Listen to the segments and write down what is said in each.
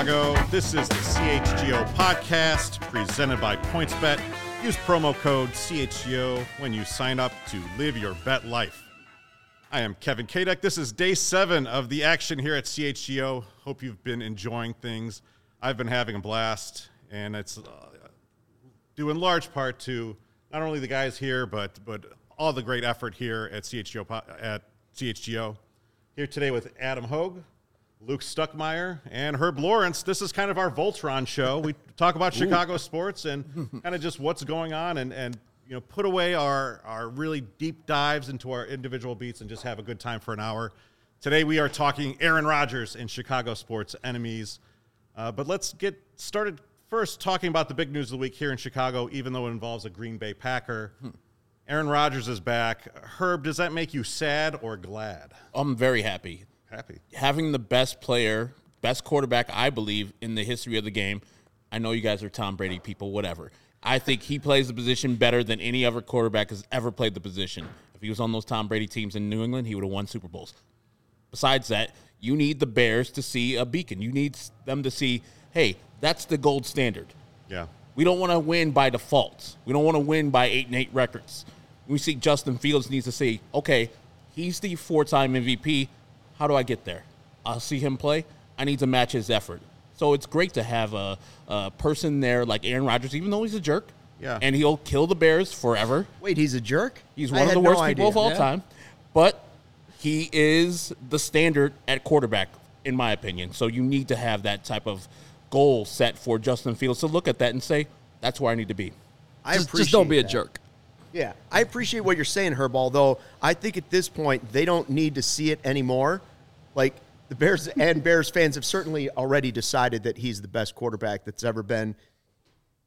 Chicago? This is the CHGO podcast presented by PointsBet. Use promo code CHGO when you sign up to live your bet life. I am Kevin Kaduk. This is day seven of the action here at CHGO. Hope you've been enjoying things. I've been having a blast, and it's uh, due in large part to not only the guys here, but but all the great effort here at CHGO at CHGO. Here today with Adam Hoge, Luke Stuckmeyer, and Herb Lawrence. This is kind of our Voltron show. We talk about Chicago sports and kind of just what's going on, and and you know put away our our really deep dives into our individual beats and just have a good time for an hour. Today we are talking Aaron Rodgers and Chicago sports enemies. Uh, but let's get started first talking about the big news of the week here in Chicago, even though it involves a Green Bay Packer. Aaron Rodgers is back. Herb, does that make you sad or glad? I'm very happy. Happy. Having the best player, best quarterback, I believe, in the history of the game. I know you guys are Tom Brady people, whatever. I think he plays the position better than any other quarterback has ever played the position. If he was on those Tom Brady teams in New England, he would have won Super Bowls. Besides that, you need the Bears to see a beacon. You need them to see, hey, that's the gold standard. Yeah. We don't want to win by default. We don't want to win by eight and eight records. We see Justin Fields needs to say, okay, he's the four-time MVP. How do I get there? I'll see him play. I need to match his effort. So it's great to have a, a person there like Aaron Rodgers, even though he's a jerk. Yeah. And he'll kill the Bears forever. Wait, he's a jerk? He's I one of had the no worst people idea. of all Yeah. time. But he is the standard at quarterback, in my opinion. So you need to have that type of goal set for Justin Fields to look at that and say, that's where I need to be. I just, just don't be a that. jerk. Yeah, I appreciate what you're saying, Herb. Although I think at this point they don't need to see it anymore. Like the Bears and Bears fans have certainly already decided that he's the best quarterback that's ever been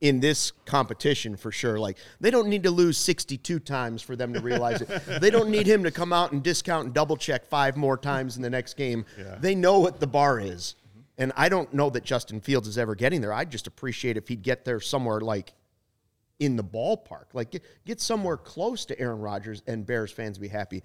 in this competition for sure. Like they don't need to lose 62 times for them to realize it. They don't need him to come out and discount and double check five more times in the next game. Yeah. They know what the bar is. And I don't know that Justin Fields is ever getting there. I'd just appreciate if he'd get there somewhere like in the ballpark. Like get, get somewhere close to Aaron Rodgers and Bears fans be happy.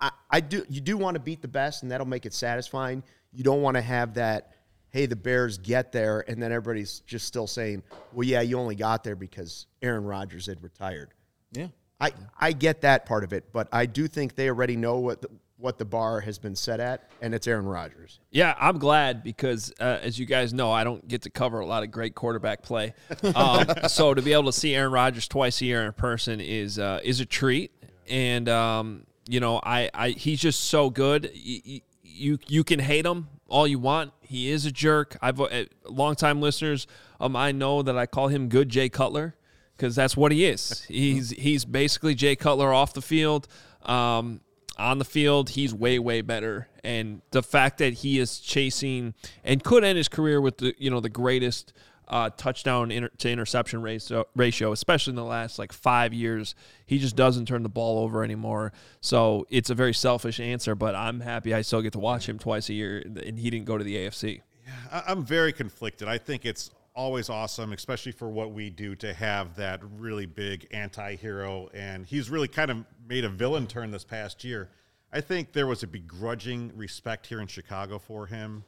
I, I do you do want to beat the best and that'll make it satisfying. You don't want to have that, hey, the Bears get there and then everybody's just still saying, Well, yeah, you only got there because Aaron Rodgers had retired. Yeah. I, I get that part of it, but I do think they already know what the, what the bar has been set at, and it's Aaron Rodgers. Yeah, I'm glad because, uh, as you guys know, I don't get to cover a lot of great quarterback play. Um, so to be able to see Aaron Rodgers twice a year in person is uh, is a treat. And um, you know, I, I he's just so good. Y- y- You you can hate him all you want. He is a jerk. I've uh, longtime listeners um I know that I call him good Jay Cutler because that's what he is. He's he's basically Jay Cutler off the field. Um, on the field, he's way way better, and the fact that he is chasing and could end his career with the you know the greatest uh, touchdown inter- to interception ratio, ratio, especially in the last like five years, he just doesn't turn the ball over anymore. So it's a very selfish answer, but I'm happy I still get to watch him twice a year, and he didn't go to the AFC. I- I'm very conflicted. I think it's always awesome, especially for what we do, to have that really big anti-hero, and he's really kind of made a villain turn this past year. I think there was a begrudging respect here in Chicago for him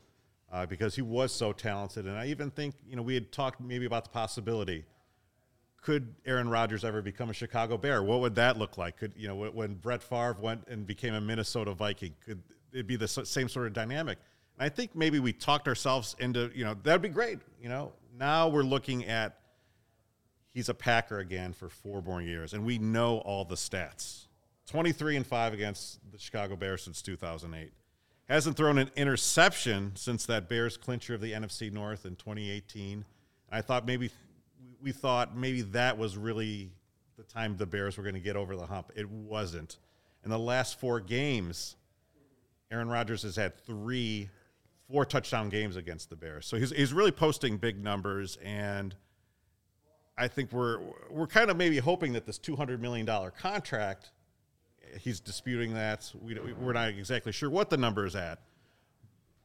uh, because he was so talented, and I even think you know we had talked maybe about the possibility. Could Aaron Rodgers ever become a Chicago Bear? What would that look like? Could you know when- Brett Favre went and became a Minnesota Viking? Could it be the same sort of dynamic? And I think maybe we talked ourselves into you know that'd be great. You know now we're looking at he's a Packer again for four more years, and we know all the stats: twenty-three and five against the Chicago Bears since two thousand eight. Hasn't thrown an interception since that Bears clincher of the NFC North in 2018. I thought maybe we thought maybe that was really the time the Bears were going to get over the hump. It wasn't. In the last four games, Aaron Rodgers has had three, four touchdown games against the Bears. So he's, he's really posting big numbers, and I think we're we're kind of maybe hoping that this two hundred million dollar contract, he's disputing that. We we're not exactly sure what the number is at,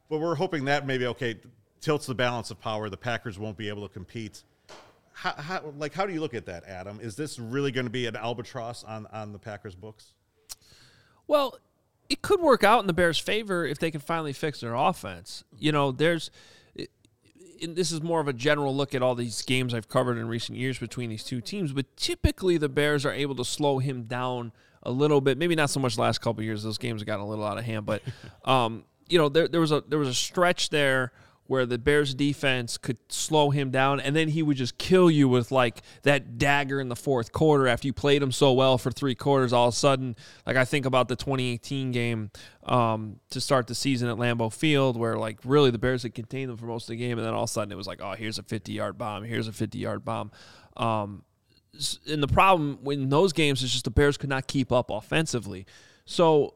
but we're hoping that maybe okay tilts the balance of power. The Packers won't be able to compete. How, how like how do you look at that, Adam? Is this really going to be an albatross on on the Packers books? Well, it could work out in the Bears' favor if they can finally fix their offense. You know, there's this is more of a general look at all these games I've covered in recent years between these two teams, but typically the Bears are able to slow him down a little bit. Maybe not so much last couple years; those games have gotten a little out of hand. But um, you know, there, there was a there was a stretch there where the Bears defense could slow him down and then he would just kill you with like that dagger in the fourth quarter after you played him so well for three quarters all of a sudden like I think about the 2018 game um, to start the season at Lambeau Field where like really the Bears had contained them for most of the game and then all of a sudden it was like oh here's a 50 yard bomb here's a 50 yard bomb. Um, and the problem in those games is just the Bears could not keep up offensively. So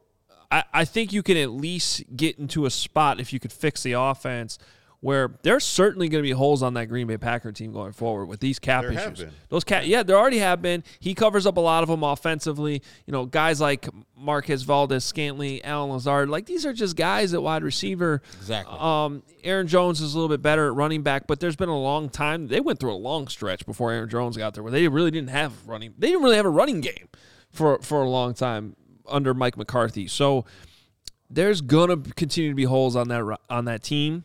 I, I think you can at least get into a spot if you could fix the offense where there's certainly going to be holes on that Green Bay Packer team going forward with these cap There have issues. been. Those cap, yeah, there already have been. He covers up a lot of them offensively. You know, guys like Marquez Valdez, Scantley, Allen Lazard, like these are just guys at wide receiver. Exactly. Um, Aaron Jones is a little bit better at running back, but there's been a long time. They went through a long stretch before Aaron Jones got there, where they really didn't have running. They didn't really have a running game for for a long time under Mike McCarthy. So there's gonna continue to be holes on that on that team.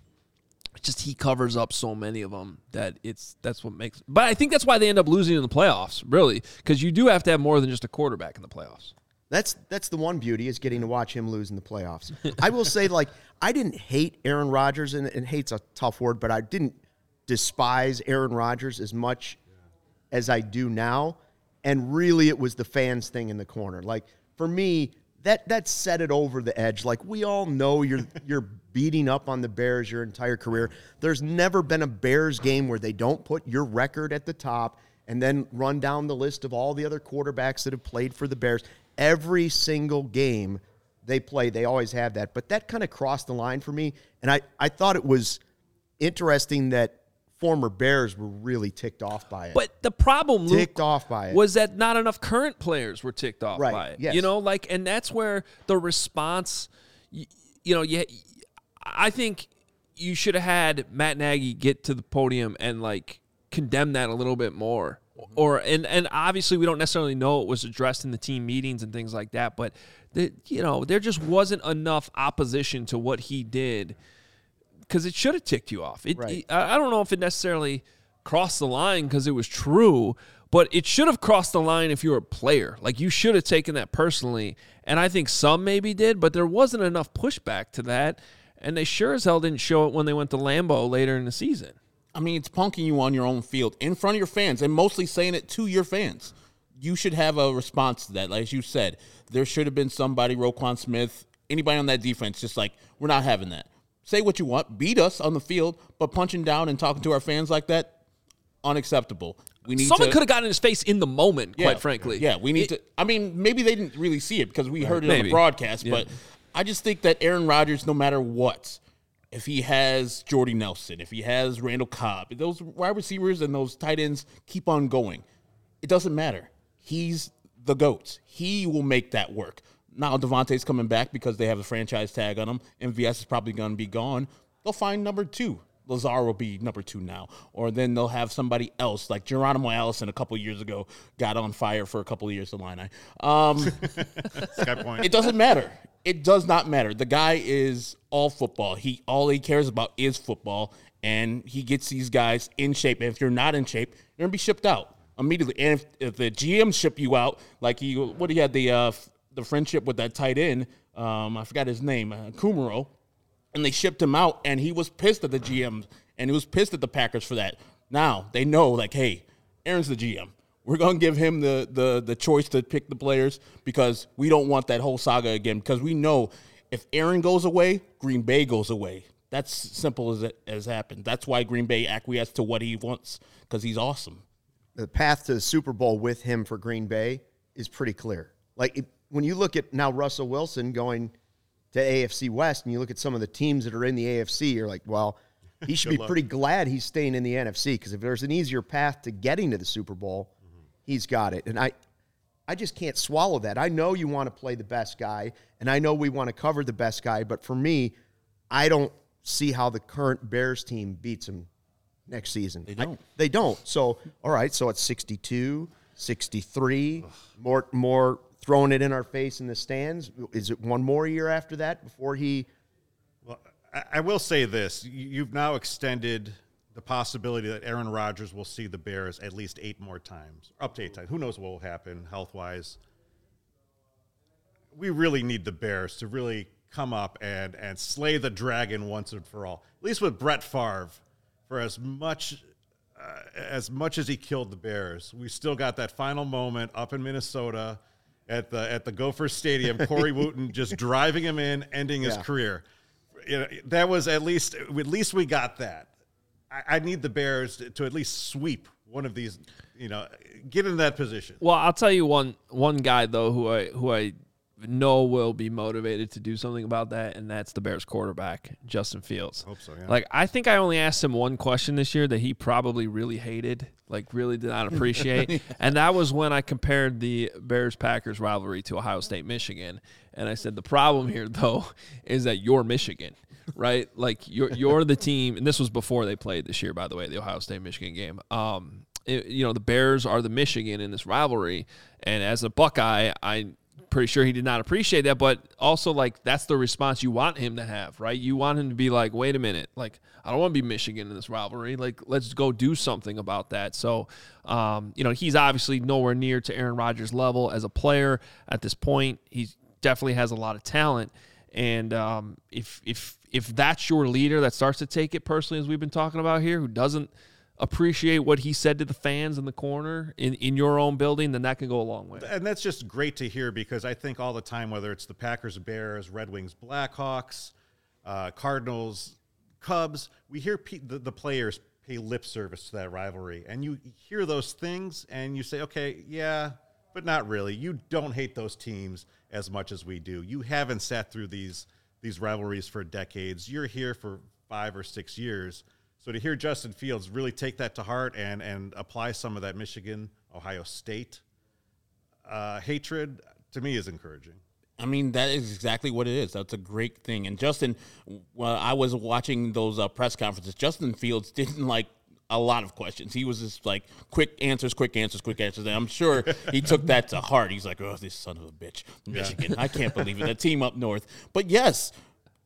Just he covers up so many of them that it's that's what makes. But I think that's why they end up losing in the playoffs, really, because you do have to have more than just a quarterback in the playoffs. That's that's the one beauty is getting to watch him lose in the playoffs. I will say, like, I didn't hate Aaron Rodgers, and, and hate's a tough word, but I didn't despise Aaron Rodgers as much as I do now. And really, it was the fans thing in the corner. Like for me, that that set it over the edge. Like we all know, you're you're beating up on the Bears your entire career. There's never been a Bears game where they don't put your record at the top and then run down the list of all the other quarterbacks that have played for the Bears. Every single game they play, they always have that. But that kind of crossed the line for me, and I I thought it was interesting that former Bears were really ticked off by it. But the problem, Luke, ticked off by it. was that not enough current players were ticked off Right, by it. yes. You know, like, and that's where the response, you, you know, you, I think you should have had Matt Nagy get to the podium and like condemn that a little bit more. Mm-hmm. Or and and obviously we don't necessarily know it was addressed in the team meetings and things like that, but the, you know there just wasn't enough opposition to what he did because it should have ticked you off. It, Right. I I don't know if it necessarily crossed the line because it was true, but it should have crossed the line if you were a player. Like you should have taken that personally, and I think some maybe did, but there wasn't enough pushback to that, and they sure as hell didn't show it when they went to Lambeau later in the season. I mean, it's punking you on your own field in front of your fans and mostly saying it to your fans. You should have a response to that. Like you said, there should have been somebody, Roquan Smith, anybody on that defense, just like, we're not having that. Say what you want, beat us on the field, but punching down and talking to our fans like that, unacceptable. We need Someone could have gotten in his face in the moment, yeah, quite frankly. Yeah, we need to. I mean, maybe they didn't really see it because we heard it on the broadcast, but I just think that Aaron Rodgers, no matter what, if he has Jordy Nelson, if he has Randall Cobb, those wide receivers and those tight ends keep on going, it doesn't matter. He's the GOAT. He will make that work. Now Davante's coming back because they have a franchise tag on him. MVS is probably going to be gone. They'll find number two. Lazard will be number two now. Or then they'll have somebody else, like Geronimo Allison a couple years ago got on fire for a couple of years to Illini. Um, Sky Point. it doesn't matter. It does not matter. The guy is all football. He all he cares about is football, and he gets these guys in shape. And if you're not in shape, you're gonna be shipped out immediately. And if, if the GM ship you out, like he what he had the uh, the friendship with that tight end, um, I forgot his name, uh, Kumaro, and they shipped him out, and he was pissed at the GM, and he was pissed at the Packers for that. Now they know, like, hey, Aaron's the GM. We're gonna give him the the the choice to pick the players because we don't want that whole saga again. Because we know if Aaron goes away, Green Bay goes away. That's simple as it has happened. That's why Green Bay acquiesced to what he wants because he's awesome. the path to the Super Bowl with him for Green Bay is pretty clear. Like it, when you look at now Russell Wilson going to AFC West, and you look at some of the teams that are in the AFC, you're like, well, he should be pretty glad he's staying in the NFC because if there's an easier path to getting to the Super Bowl, mm-hmm. he's got it. And I, I just can't swallow that. I know you want to play the best guy, and I know we want to cover the best guy, but for me, I don't see how the current Bears team beats him next season. They don't. they don't. So, all right, so it's 62, 63, more more throwing it in our face in the stands. Is it one more year after that before he? Well, I, will say this: You- you've now extended the possibility that Aaron Rodgers will see the Bears at least eight more times, up to eight times. Who knows what will happen health wise? We really need the Bears to really come up and and slay the dragon once and for all. At least with Brett Favre, for as much uh, as much as he killed the Bears, we still got that final moment up in Minnesota at the at the Gopher Stadium. Corey Wootton just driving him in, ending his Yeah. career. You know, that was at least at least we got that. I, I need the Bears to, to at least sweep one of these. You know, get in that position. Well, I'll tell you one one guy though who I who I know will be motivated to do something about that, and that's the Bears quarterback Justin Fields. Hope so, yeah. Like I think I only asked him one question this year that he probably really hated, like really did not appreciate, and that was when I compared the Bears Packers rivalry to Ohio State Michigan, and I said the problem here though is that you're Michigan. Right, like you're you're the team, and this was before they played this year, by the way, the Ohio State Michigan game. Um, it- you know the Bears are the Michigan in this rivalry, and as a Buckeye, I pretty sure he did not appreciate that but also like that's the response you want him to have right? You want him to be like wait a minute like i don't want to be michigan in this rivalry. Like let's go do something about that. So um, you know he's obviously nowhere near to aaron rodgers level as a player at this point. He definitely has a lot of talent. And um, if if if that's your leader that starts to take it personally as we've been talking about here who doesn't appreciate what he said to the fans in the corner in, in your own building then that can go a long way and that's just great to hear because I think all the time, whether it's the Packers, Bears, Red Wings, Blackhawks, uh, Cardinals, Cubs, we hear pe- the, the players pay lip service to that rivalry, and you hear those things, and you say, okay, yeah, but not really. You don't hate those teams as much as we do. You haven't sat through these these rivalries for decades. You're here for five or six years. So to hear Justin Fields really take that to heart and and apply some of that Michigan, Ohio State uh, hatred to me is encouraging. I mean, that is exactly what it is. That's a great thing. And Justin, well, I was watching those uh, press conferences. Justin Fields didn't like a lot of questions. He was just like quick answers, quick answers, quick answers. And I'm sure he took that to heart. He's like, oh, this son of a bitch, Michigan. I can't believe it. That team up north. But yes,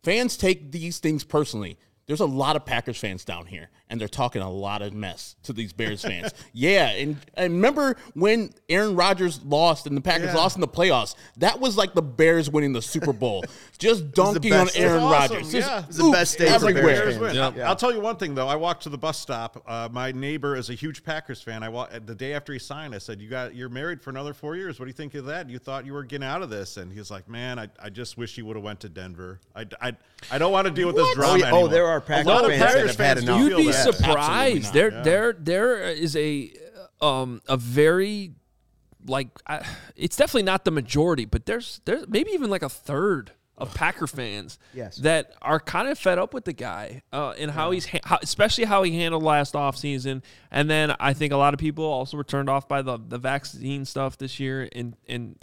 fans take these things personally. There's a lot of Packers fans down here, and they're talking a lot of mess to these Bears fans. yeah, and, and remember when Aaron Rodgers lost and the Packers Yeah. lost in the playoffs? That was like the Bears winning the Super Bowl, just dunking on Aaron Awesome, Rodgers. Just yeah. It's the best days of everywhere. Bears Bears fans. win. Yep. I'll, I'll tell you one thing though. I walked to the bus stop. Uh, my neighbor is a huge Packers fan. I wa- the day after he signed, I said, "You got you're married for another four years. What do you think of that? You thought you were getting out of this?" And he's like, "Man, I, I just wish he would have went to Denver. I, I, I don't want to deal with this Oh, drama yeah. Oh, there are A Packers lot of fans that Packers have had fans do enough. You'd be that. Surprised. There, Yeah. there, there is a, um, a very, like, I, it's definitely not the majority, but there's, there's maybe even like a third of Packer fans, Yes. that are kind of fed up with the guy, uh, and how he's, ha- how, especially how he handled last offseason. And then I think a lot of people also were turned off by the the vaccine stuff this year, and and.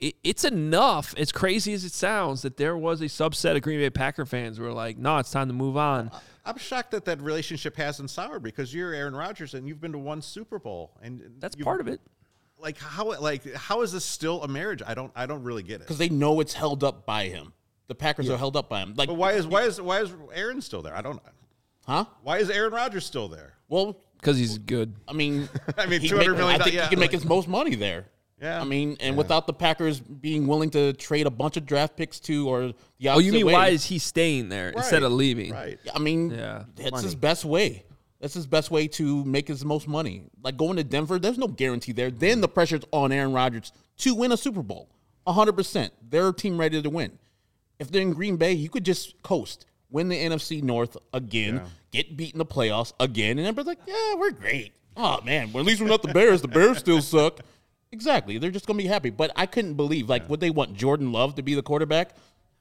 It, it's enough, as crazy as it sounds, that there was a subset of Green Bay Packer fans who were like, "No, it's time to move on." I'm shocked that that relationship hasn't soured because you're Aaron Rodgers and you've been to one Super Bowl and That's part of it. Like how like how is this still a marriage? I don't I don't really get it. because they know it's held up by him. The Packers are held up by him. Like, But why is why is why is Aaron still there? I don't. Know. Huh? Why is Aaron Rodgers still there? Well, Because he's good. I mean, I mean, he $200 make- million I think yeah, he can make his most money there. Yeah. I mean, and without the Packers being willing to trade a bunch of draft picks to, or the Oh, you mean way, why is he staying there instead of leaving? Right. I mean, Yeah. that's his best way. That's his best way to make his most money. Like going to Denver, there's no guarantee there. Then the pressure's on Aaron Rodgers to win a Super Bowl. 100%. They're a team ready to win. If they're in Green Bay, you could just coast, win the NFC North again, get beat in the playoffs again, and everybody's like, yeah, we're great. Oh, man, well, at least we're not the Bears. The Bears still suck. Exactly. They're just going to be happy. But I couldn't believe, like, would they want Jordan Love to be the quarterback?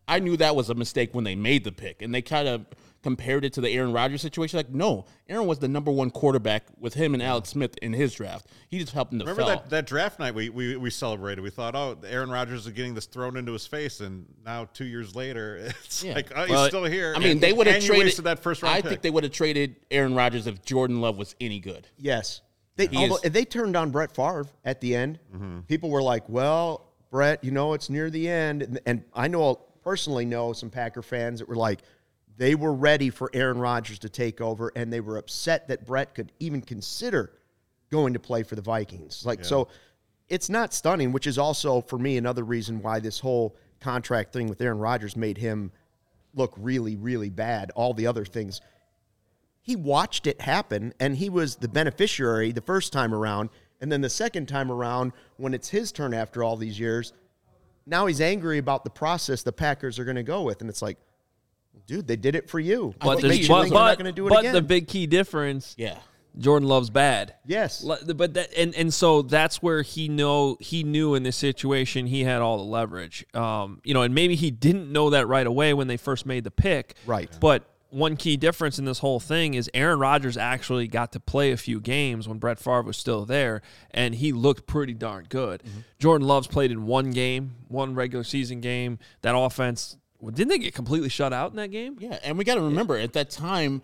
I knew that was a mistake when they made the pick, and they kind of compared it to the Aaron Rodgers situation. Like, no, Aaron was the number one quarterback with him and Alex Smith in his draft. He just helped him to Remember fell. that, that draft night we, we, we celebrated? We thought, oh, Aaron Rodgers is getting this thrown into his face, and now two years later, it's Yeah. like, oh, he's Well, still here. I mean, and- they would have traded wasted that first round I pick. think they would have traded Aaron Rodgers if Jordan Love was any good. Yes. They, although is- they turned on Brett Favre at the end. Mm-hmm. People were like, well, Brett, you know it's near the end, and, and I know personally know some Packer fans that were like, they were ready for Aaron Rodgers to take over, and they were upset that Brett could even consider going to play for the Vikings. Like so, it's not stunning, which is also for me another reason why this whole contract thing with Aaron Rodgers made him look really, really bad. All the other things he watched it happen and he was the beneficiary the first time around and then the second time around when it's his turn after all these years now he's angry about the process the packers are going to go with and it's like dude they did it for you But, What the, makes you but, they're but, not going to do it but again the big key difference, Yeah. Jordan Love's bad. yes But that and and so that's where he know he knew in this situation he had all the leverage. Um, you know, and maybe he didn't know that right away when they first made the pick. Right. But one key difference in this whole thing is Aaron Rodgers actually got to play a few games when Brett Favre was still there, and he looked pretty darn good. Mm-hmm. Jordan Love's played in one game, one regular season game. That offense well, didn't they get completely shut out in that game? Yeah, and we got to remember at that time,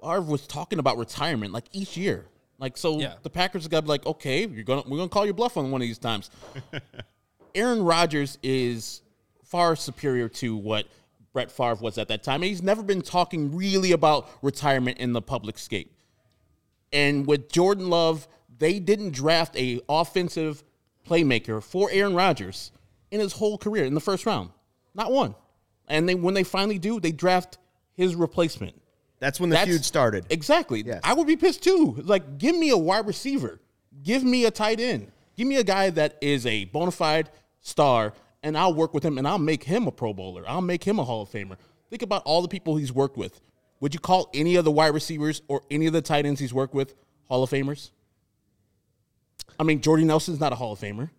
Favre was talking about retirement like each year. Like so, Yeah. the Packers got to be like, okay, you're gonna we're gonna call your bluff on one of these times. Aaron Rodgers is far superior to what Brett Favre was at that time. And he's never been talking really about retirement in the public scape. And with Jordan Love, they didn't draft a offensive playmaker for Aaron Rodgers in his whole career in the first round. Not one. And they when they finally do, they draft his replacement. that's when the That's- feud started Exactly. Yes. I would be pissed too. Like, give me a wide receiver. Give me a tight end. Give me a guy that is a bona fide star, and I'll work with him and I'll make him a Pro Bowler. I'll make him a Hall of Famer. Think about all the people he's worked with. Would you call any of the wide receivers or any of the tight ends he's worked with Hall of Famers? I mean, Jordy Nelson's not a Hall of Famer.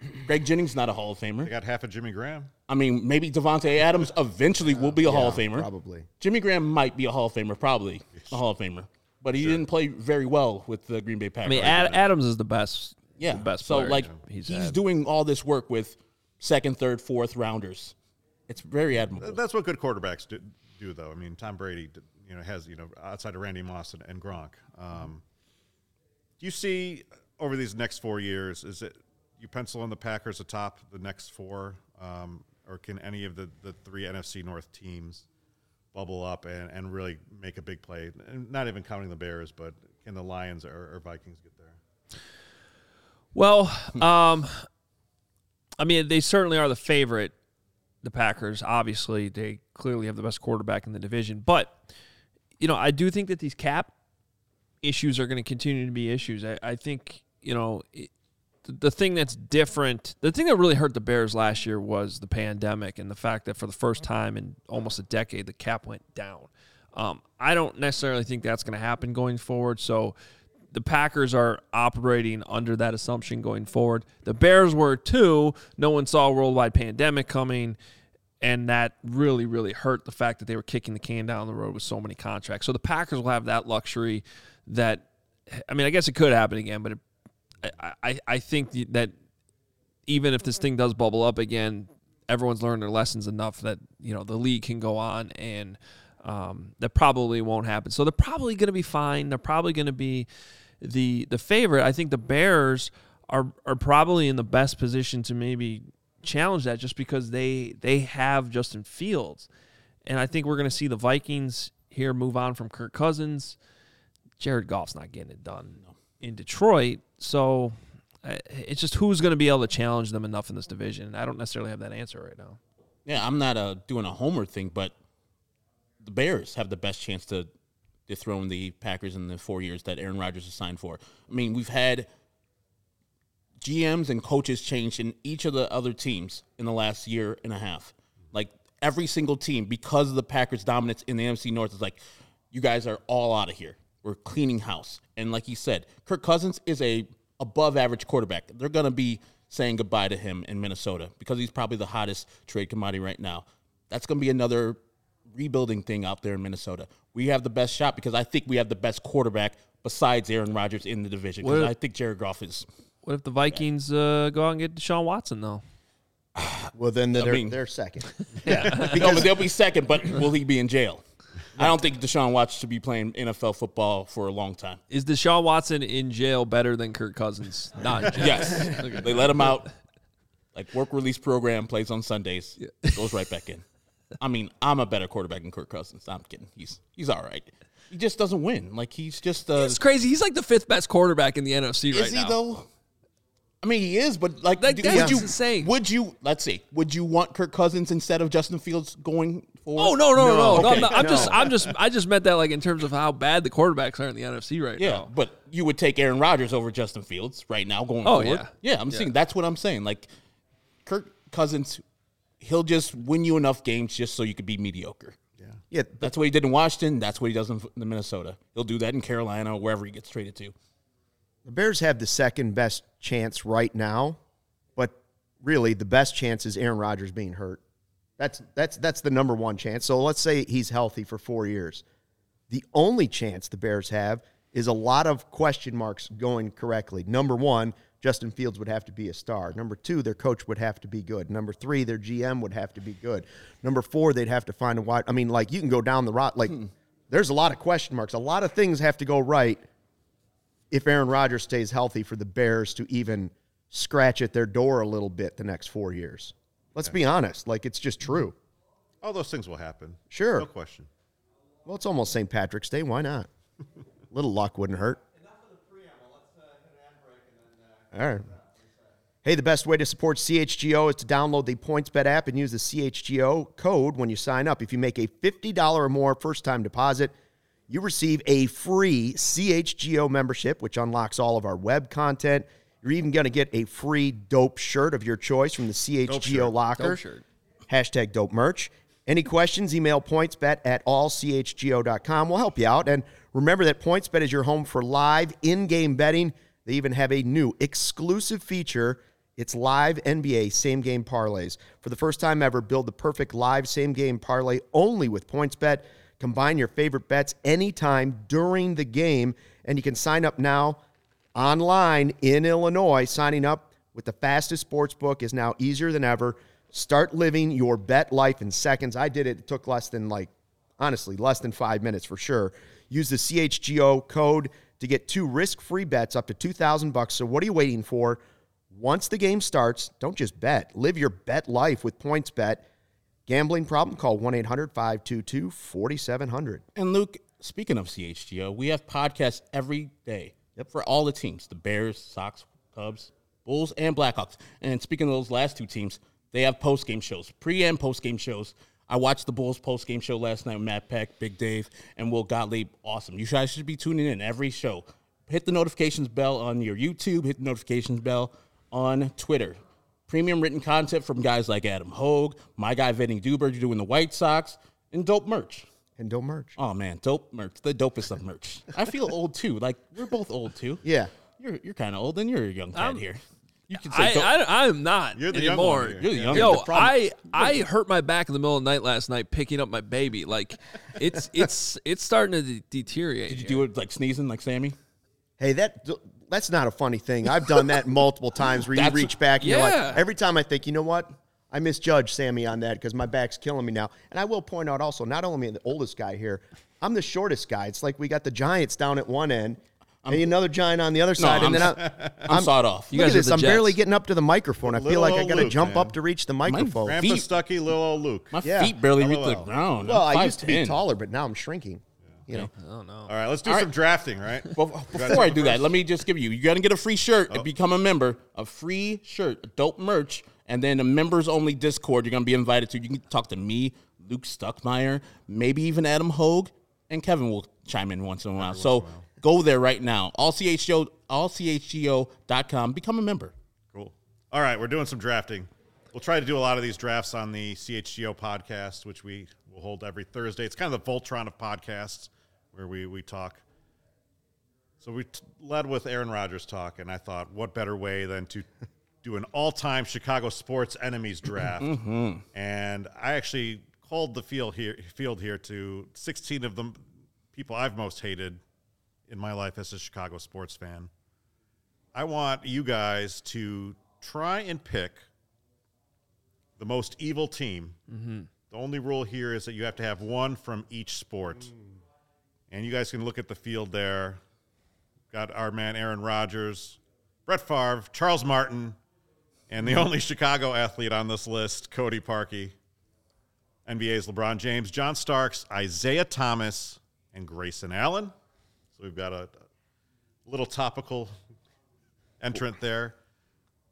Greg Jennings not a Hall of Famer. They got half of Jimmy Graham. I mean, maybe Davante Adams eventually will be a Hall of Famer. probably Jimmy Graham might be a Hall of Famer, probably a Hall of Famer, but he didn't play very well with the Green Bay Packers. I mean, Ad, Adams is the best. yeah, the best. So player like, he's, he's, doing all this work with second, third, fourth rounders. It's very admirable. That's what good quarterbacks do, do though. I mean, Tom Brady, you know, has you know outside of Randy Moss and, and Gronk. Um, do you see over these next four years? Is it you pencil in the Packers atop the next four, um, or can any of the the three NFC North teams bubble up and, and really make a big play? And not even counting the Bears, but can the Lions or, or Vikings get there? Well, um, I mean, they certainly are the favorite. The Packers, obviously, they clearly have the best quarterback in the division. But you know, I do think that these cap issues are going to continue to be issues. I, I think you know. It, the- thing that's different, the thing that really hurt the Bears last year was the pandemic and the fact that for the first time in almost a decade, the cap went down. Um, I don't necessarily think that's going to happen going forward. So the Packers are operating under that assumption going forward. The Bears were too. No one saw a worldwide pandemic coming. And that really, really hurt the fact that they were kicking the can down the road with so many contracts. So the Packers will have that luxury that, I mean, I guess it could happen again, but it, I, I, I think that even if this thing does bubble up again, everyone's learned their lessons enough that you know the league can go on, and um, that probably won't happen. So they're probably going to be fine. They're probably going to be the the favorite. I think the Bears are are probably in the best position to maybe challenge that, just because they they have Justin Fields, and I think we're going to see the Vikings here move on from Kirk Cousins. Jared Goff's not getting it done in Detroit, so uh, it's just who's going to be able to challenge them enough in this division. I don't necessarily have that answer right now. Yeah, I'm not uh, doing a homer thing, but the Bears have the best chance to dethrone the Packers in the four years that Aaron Rodgers is signed for. I mean, we've had GMs and coaches change in each of the other teams in the last year and a half. Like every single team, because of the Packers' dominance in the NFC North, is like, you guys are all out of here. We're cleaning house. And like you said, Kirk Cousins is a above average quarterback. They're gonna be saying goodbye to him in Minnesota because he's probably the hottest trade commodity right now. That's gonna be another rebuilding thing out there in Minnesota. We have the best shot because I think we have the best quarterback besides Aaron Rodgers in the division. Because I think Jared Goff is What if the Vikings uh, go out and get Deshaun Watson though? well then they're, mean- they're second Yeah, no, but they'll be second. But will he be in jail? I don't think Deshaun Watson should be playing NFL football for a long time. Is Deshaun Watson in jail better than Kirk Cousins? Not in jail. Yes, they let him out Like work release program plays on Sundays, goes right back in. I mean, I'm a better quarterback than Kirk Cousins. I'm kidding. He's he's all right. He just doesn't win. Like he's just uh, It's crazy. He's like the fifth best quarterback in the NFC is right he now. though? I mean, he is, but like, Like, do- that's would you? insane. Would you? Let's see. Would you want Kirk Cousins instead of Justin Fields going forward? Oh no no no no! no, Okay. I'm, not- I'm No. just I'm just I just meant that like in terms of how bad the quarterbacks are in the NFC right Yeah, now. Yeah, but you would take Aaron Rodgers over Justin Fields right now going Oh, forward. yeah. Yeah, I'm saying that's what I'm saying. Like Kirk Cousins, he'll just win you enough games just so you could be mediocre. Yeah, but That's what he did in Washington. That's what he does in in Minnesota. He'll do that in Carolina, wherever he gets traded to. the Bears have the second best chance right now, but really the best chance is Aaron Rodgers being hurt. That's that's that's the number one chance. So let's say he's healthy for four years. The only chance the Bears have is a lot of question marks going correctly. Number one, Justin Fields would have to be a star. Number two, their coach would have to be good. Number three, their GM would have to be good. Number four, they'd have to find a wide. I mean, like you can go down the route. Like hmm. there's a lot of question marks. A lot of things have to go right if Aaron Rodgers stays healthy for the Bears to even scratch at their door a little bit the next four years. Let's be honest. Like it's just hmm. true. All those things will happen. Sure. No question. Well, it's almost St. Patrick's Day. Why not? A little luck wouldn't hurt. All right. Hey, the best way to support CHGO is to download the PointsBet app and use the CHGO code when you sign up. If you make a $50 or more first time deposit, you receive a free CHGO membership, which unlocks all of our web content. You're even going to get a free dope shirt of your choice from the CHGO locker. Dope shirt. Hashtag dope merch. Any questions, email pointsbet at allchgo.com. We'll help you out. And remember that PointsBet is your home for live in game betting. They even have a new exclusive feature. It's live NBA same game parlays. For the first time ever, build the perfect live same game parlay only with PointsBet. Combine your favorite bets anytime during the game, and you can sign up now online in Illinois. Signing up with the fastest sports book is now easier than ever. Start living your bet life in seconds. I did it. It took less than like, honestly, less than five minutes for sure. Use the CHGO code to get two risk-free bets up to 2000 bucks. So what are you waiting for? Once the game starts, don't just bet. Live your bet life with PointsBet. Gambling problem? Call 1-800-522-4700. And Luke, speaking of CHGO, we have podcasts every day yep. for all the teams: the Bears, Sox, Cubs, Bulls, and Blackhawks. And speaking of those last two teams, they have post game shows, pre and post game shows. I watched the Bulls post game show last night with Matt Peck, Big Dave, and Will Gottlieb. Awesome. You guys should be tuning in every show. Hit the notifications bell on your YouTube. Hit the notifications bell on Twitter. Premium written content from guys like Adam Hoge, my guy Vinnie Duber doing the White Sox, and dope merch. And don't merch. Oh man, dope merch, the dopest of merch. I feel old too. Like we're both old too. Yeah. You're you're kind of old, and you're a young cat I'm- here. You can say I, I, I'm not You're the young anymore. one. You're the young Yo, one. The problem- I I hurt my back in the middle of the night last night picking up my baby. Like it's it's it's starting to de- deteriorate. Did you do it like sneezing, like Sammy? Hey, that that's not a funny thing. I've done that multiple times where you That's- reach back and you're like, every time I think, you know what? I misjudged Sammy on that because my back's killing me now. And I will point out also, not only am I the oldest guy here, I'm the shortest guy. It's like we got the Giants down at one end and another giant on the other side. I'm- and then I'm, I'm, sawed off. You look guys at this. I'm barely getting up to the microphone. I feel like I old got to jump man. up to reach the microphone. Grandpa Feet- Stucky, little old Luke. My Yeah. feet barely reach the ground. well, I'm used to be taller, but now I'm shrinking. You know, All right, let's do All some right. drafting, right? Well, before I do that, let me just give you. You're gonna get a free shirt and oh. become a member. A free shirt, a dope merch, and then a members only Discord. You're gonna be invited to. You can talk to me, Luke Stuckmeyer, maybe even Adam Hoge, and Kevin will chime in once in a while. So go there right now. All CHGO, allchgo.com. Become a member. Cool. All right, we're doing some drafting. We'll try to do a lot of these drafts on the CHGO podcast, which we will hold every Thursday. It's kind of the Voltron of podcasts where we, we talk. So we t- led with Aaron Rodgers talk, and I thought, what better way than to do an all-time Chicago sports enemies draft? Mm-hmm. And I actually called the field here, field here to 16 of the people I've most hated in my life as a Chicago sports fan. I want you guys to try and pick the most evil team. Mm-hmm. The only rule here is that you have to have one from each sport. And you guys can look at the field there. Got our man Aaron Rodgers, Brett Favre, Charles Martin, And the only Chicago athlete on this list, Cody Parkey. NBA's LeBron James, John Starks, Isiah Thomas, and Grayson Allen. So we've got a, a little topical entrant there.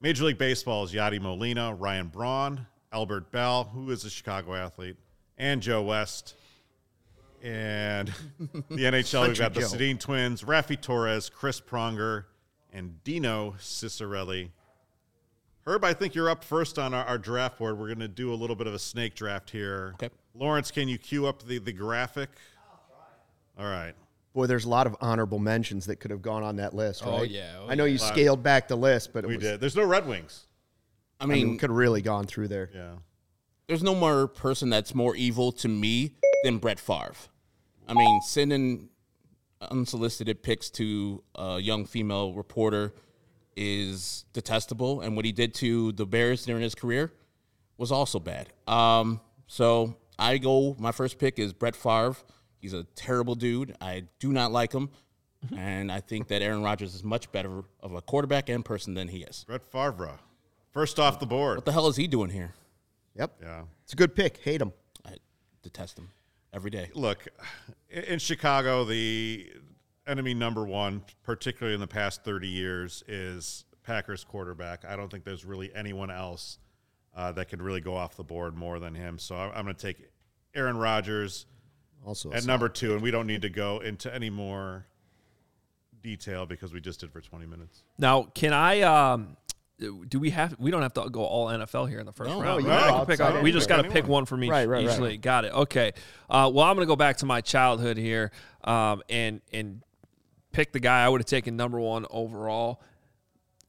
Major League Baseball is Yadi Molina, Ryan Braun, Albert Belle, who is a Chicago athlete, and Joe West. And the NHL, we've got the. Sedin twins, Raffi Torres, Chris Pronger, and Dino Ciccarelli. Herb, I think you're up first on our, our draft board. We're going to do a little bit of a snake draft here. Okay. Lawrence, can you cue up the, the graphic? All right. Boy, there's a lot of honorable mentions that could have gone on that list, right? Oh, yeah. Oh, I know you scaled back the list, but it We was, did. There's no Red Wings. I I mean, mean, could have really gone through there. Yeah. there's no more person that's more evil to me than Brett Favre. I mean, sending unsolicited pics to a young female reporter is detestable, and what he did to the Bears during his career was also bad. Um, so I go. My first pick is Brett Favre. He's a terrible dude. I do not like him, and I think that Aaron Rodgers is much better of a quarterback and person than he is. Brett Favre. First off the board. What the hell is he doing here? Yep. Yeah. It's a good pick. Hate him. I detest him every day. Look, in in Chicago, the enemy number one, particularly in the past 30 years, is Packers quarterback. I don't think there's really anyone else uh, that could really go off the board more than him. So I- I'm going to take Aaron Rodgers Also, at number two, and we don't need to go into any more detail because we just did for 20 minutes. Now, can I? Um, do we have? We don't have to go all NFL here in the first No, round. you right? can We pick- we just got to pick one from each. Right, right, right. easily. Got it. Okay. Uh, well, I'm going to go back to my childhood here, um, and and pick the guy I would have taken number one overall,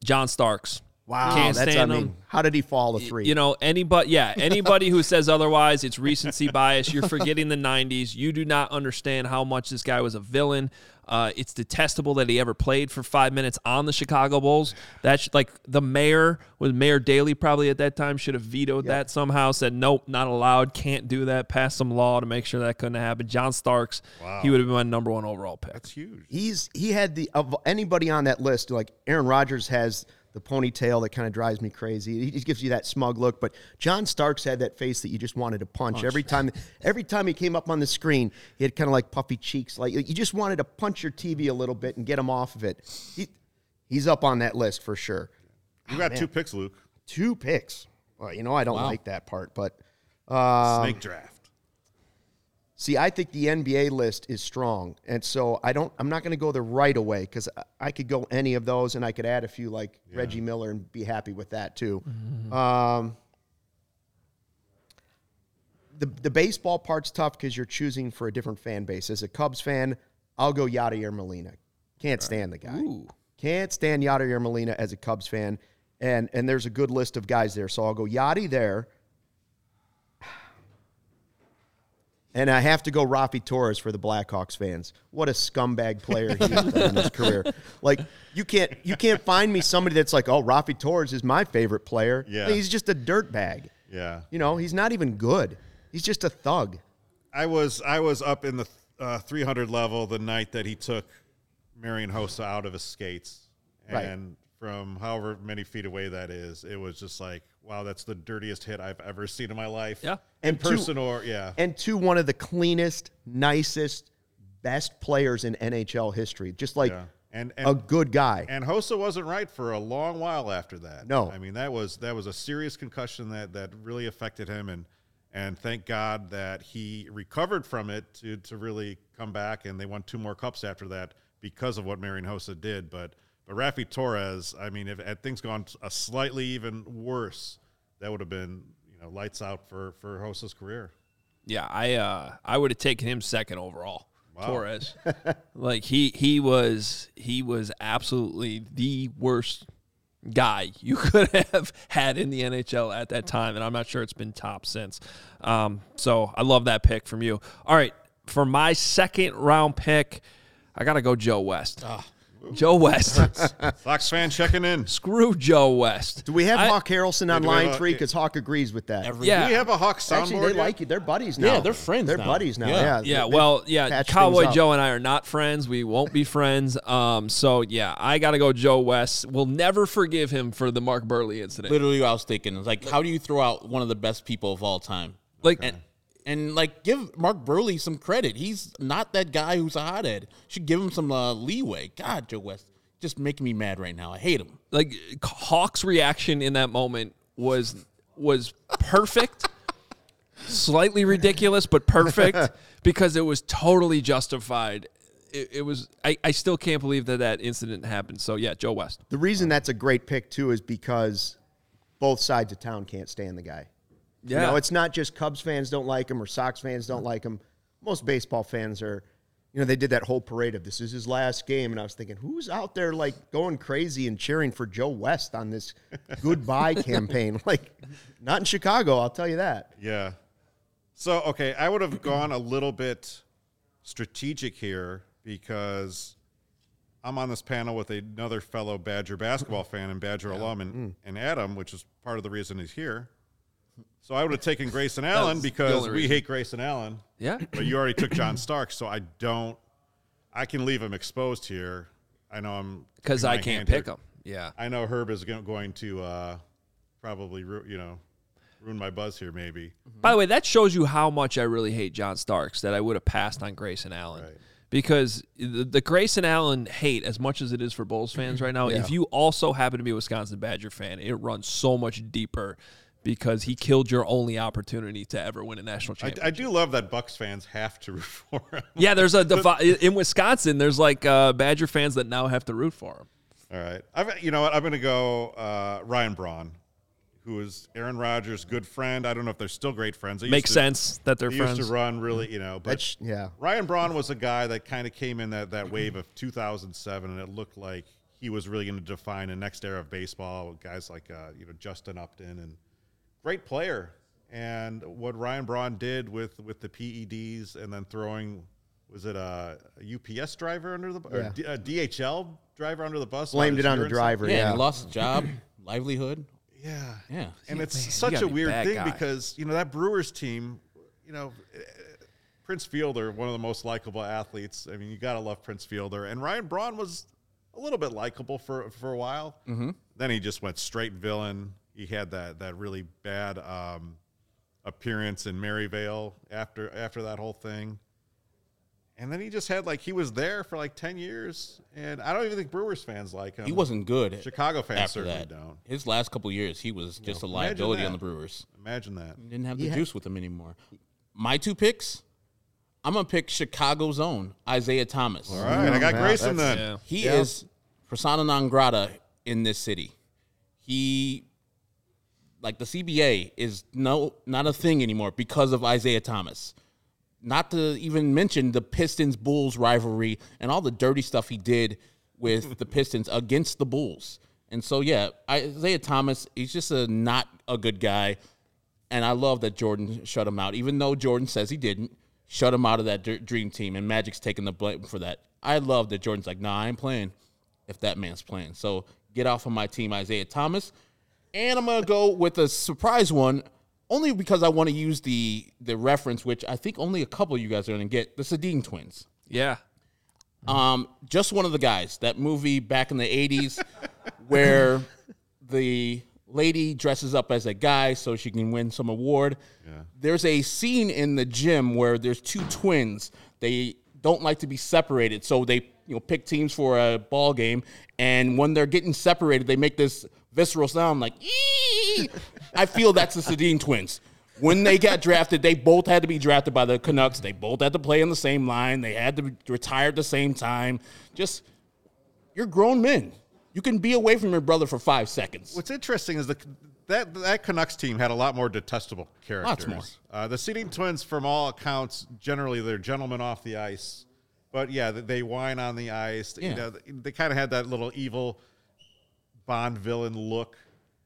John Starks. Wow. Can't that's, I mean, how did he fall to three? You know, anybody, yeah, anybody who says otherwise, it's recency bias. You're forgetting the '90s. You do not understand how much this guy was a villain. Uh, it's detestable that he ever played for five minutes on the Chicago Bulls. That's like the mayor was Mayor Daley probably at that time should have vetoed that somehow. Said nope, not allowed, can't do that. Passed some law to make sure that couldn't happen. John Starks, Wow. he would have been my number one overall pick. That's huge. he's he had the of anybody on that list like Aaron Rodgers has the ponytail that kind of drives me crazy. He just gives you that smug look, but John Starks had that face that you just wanted to punch, every time. Every time he came up on the screen, he had kind of like puffy cheeks, like you just wanted to punch your TV a little bit and get him off of it. He, he's up on that list for sure. You got two picks, Luke. Two picks. Well, you know I don't Wow. like that part, but Um, Snake draft. See, I think the NBA list is strong, and so I don't. I'm not going to go there right away because I could go any of those, and I could add a few like Reggie Miller and be happy with that too. Um, the the baseball part's tough because you're choosing for a different fan base. As a Cubs fan, I'll go Yadier Molina. Can't stand the guy. Can't stand Yadier Molina as a Cubs fan, and and there's a good list of guys there. So I'll go Yadi there. And I have to go Raffi Torres for the Blackhawks fans. What a scumbag player he has been in his career. Like you can't you can't find me somebody that's like, oh, Raffi Torres is my favorite player. Yeah. He's just a dirtbag. Yeah. You know, he's not even good. He's just a thug. I was I was up in the uh, 300 level the night that he took Marian Hossa out of his skates, Right. and from however many feet away that is, it was just like, wow, that's the dirtiest hit I've ever seen in my life. Yeah. in And two- person or yeah, And to one of the cleanest, nicest, best players in NHL history. Just like yeah. And a good guy. and Hossa wasn't right for a long while after that. No. I mean that was that was a serious concussion that that really affected him, and and thank God that he recovered from it to to really come back, and they won two more cups after that because of what Marian Hossa did. But but Raffi Torres, I mean, if had things gone a slightly even worse, that would have been you know lights out for for Hossa's career. Yeah, I uh, I would have taken him second overall. Wow. Torres, like he he was he was absolutely the worst guy you could have had in the NHL at that time, and I'm not sure it's been top since. Um, so I love that pick from you. All right, for my second round pick, I gotta go Joe West. Joe West. Sox fan checking in. Screw Joe West. Do we have I- Hawk Harrelson on do we have line three? Because Hawk agrees with that. Every Yeah. Do we have a Hawk soundboard Actually, they yet? like you. They're buddies now. Yeah, they're friends They're now. buddies now. Yeah. Yeah. Yeah, They- well, yeah, Cowboy. Joe and I are not friends. We won't be friends. Um, so yeah, I got to go Joe West. We'll never forgive him for the Mark Buehrle incident. Literally, I was thinking, it's like, how do you throw out one of the best people of all time? Like, And, and like, give Mark Buehrle some credit. He's not that guy who's a hothead. Should give him some uh, leeway. God, Joe West, just making me mad right now. I hate him. like Hawk's reaction in that moment was was perfect. Slightly ridiculous, but perfect because it was totally justified. It, it was. I, I still can't believe that that incident happened. So yeah, Joe West. The reason that's a great pick too is because both sides of town can't stand the guy. You know, it's not just Cubs fans don't like him or Sox fans don't like him. Most baseball fans are, you know, they did that whole parade of this is his last game, and I was thinking, who's out there like going crazy and cheering for Joe West on this goodbye campaign? Like, not in Chicago, I'll tell you that. Yeah. So okay, I would have gone a little bit strategic here because I'm on this panel with another fellow Badger basketball fan and Badger alum and, mm. and Adam, which is part of the reason he's here. So I would have taken Grayson Allen because we hate Grayson Allen. Yeah. But you already took John Stark, so I don't. I can leave him exposed here. I know I'm Because I can't pick here. him. Yeah. I know Herb is going to uh, probably ru- you know ruin my buzz here, maybe. By the way, that shows you how much I really hate John Starks that I would have passed on Grayson Allen. Right. Because the, the Grayson Allen hate, as much as it is for Bulls fans right now, if you also happen to be a Wisconsin Badger fan, it runs so much deeper because he killed your only opportunity to ever win a national championship. I do love that Bucks fans have to root for him. yeah, there's a defi- in Wisconsin. There's like uh, Badger fans that now have to root for him. All right, I've, you know what? I'm going to go uh, Ryan Braun, who is Aaron Rodgers' good friend. I don't know if they're still great friends. They Makes to- sense that they're They friends. used to run really, you know, but That's yeah. Ryan Braun was a guy that kind of came in that, that wave of 2007, and it looked like he was really going to define the next era of baseball. With guys like uh, you know Justin Upton and great player. And what Ryan Braun did with with the PEDs and then throwing was it a, a UPS driver under the or Yeah. D- a DHL driver under the bus? Blamed it on the driver. Yeah, Yeah. lost his job, livelihood. Yeah, Yeah. and it's man, such a weird thing guy. because you know that Brewers team, you know, Prince Fielder, one of the most likable athletes. I mean, you gotta love Prince Fielder, and Ryan Braun was a little bit likable for for a while. Mm-hmm. Then he just went straight villain. He had that that really bad um, appearance in Maryvale after after that whole thing. And then he just had like he was there for like ten years, and I don't even think Brewers fans like him. He wasn't good. Chicago fans after certainly that. don't. His last couple years, he was just a liability that. on the Brewers. Imagine that. Didn't have the Yeah. juice with him anymore. My two picks, I'm gonna pick Chicago's own Isiah Thomas. All right, I got Yeah, Grayson that's- then. Yeah. He Yeah. is persona non grata in this city. He, like the CBA, is no not a thing anymore because of Isiah Thomas. Not to even mention the Pistons Bulls rivalry and all the dirty stuff he did with the Pistons against the Bulls. And so, yeah, Isiah Thomas, he's just a not a good guy. And I love that Jordan shut him out, even though Jordan says he didn't. Shut him out of that dr- dream team, and Magic's taking the blame for that. I love that Jordan's like, nah, I ain't playing if that man's playing. So get off of my team, Isiah Thomas. And I'm gonna go with a surprise one, only because I want to use the the reference, which I think only a couple of you guys are gonna get. The Sedin twins. Yeah. Um, just one of the guys. That movie back in the '80s, where the lady dresses up as a guy so she can win some award. There's a scene in the gym where there's two twins. They don't like to be separated, so they you know pick teams for a ball game. And when they're getting separated, they make this visceral sound like. "Ee!" I feel that's the Sedin twins. When they got drafted, they both had to be drafted by the Canucks. They both had to play in the same line. They had to retire at the same time. Just, you're grown men. You can be away from your brother for five seconds. What's interesting is the that that Canucks team had a lot more detestable characters. Lots more. Uh, the Sedin Twins, from all accounts, generally they're gentlemen off the ice, but yeah, they- they whine on the ice. Yeah. You know, they, they kind of had that little evil Bond villain look.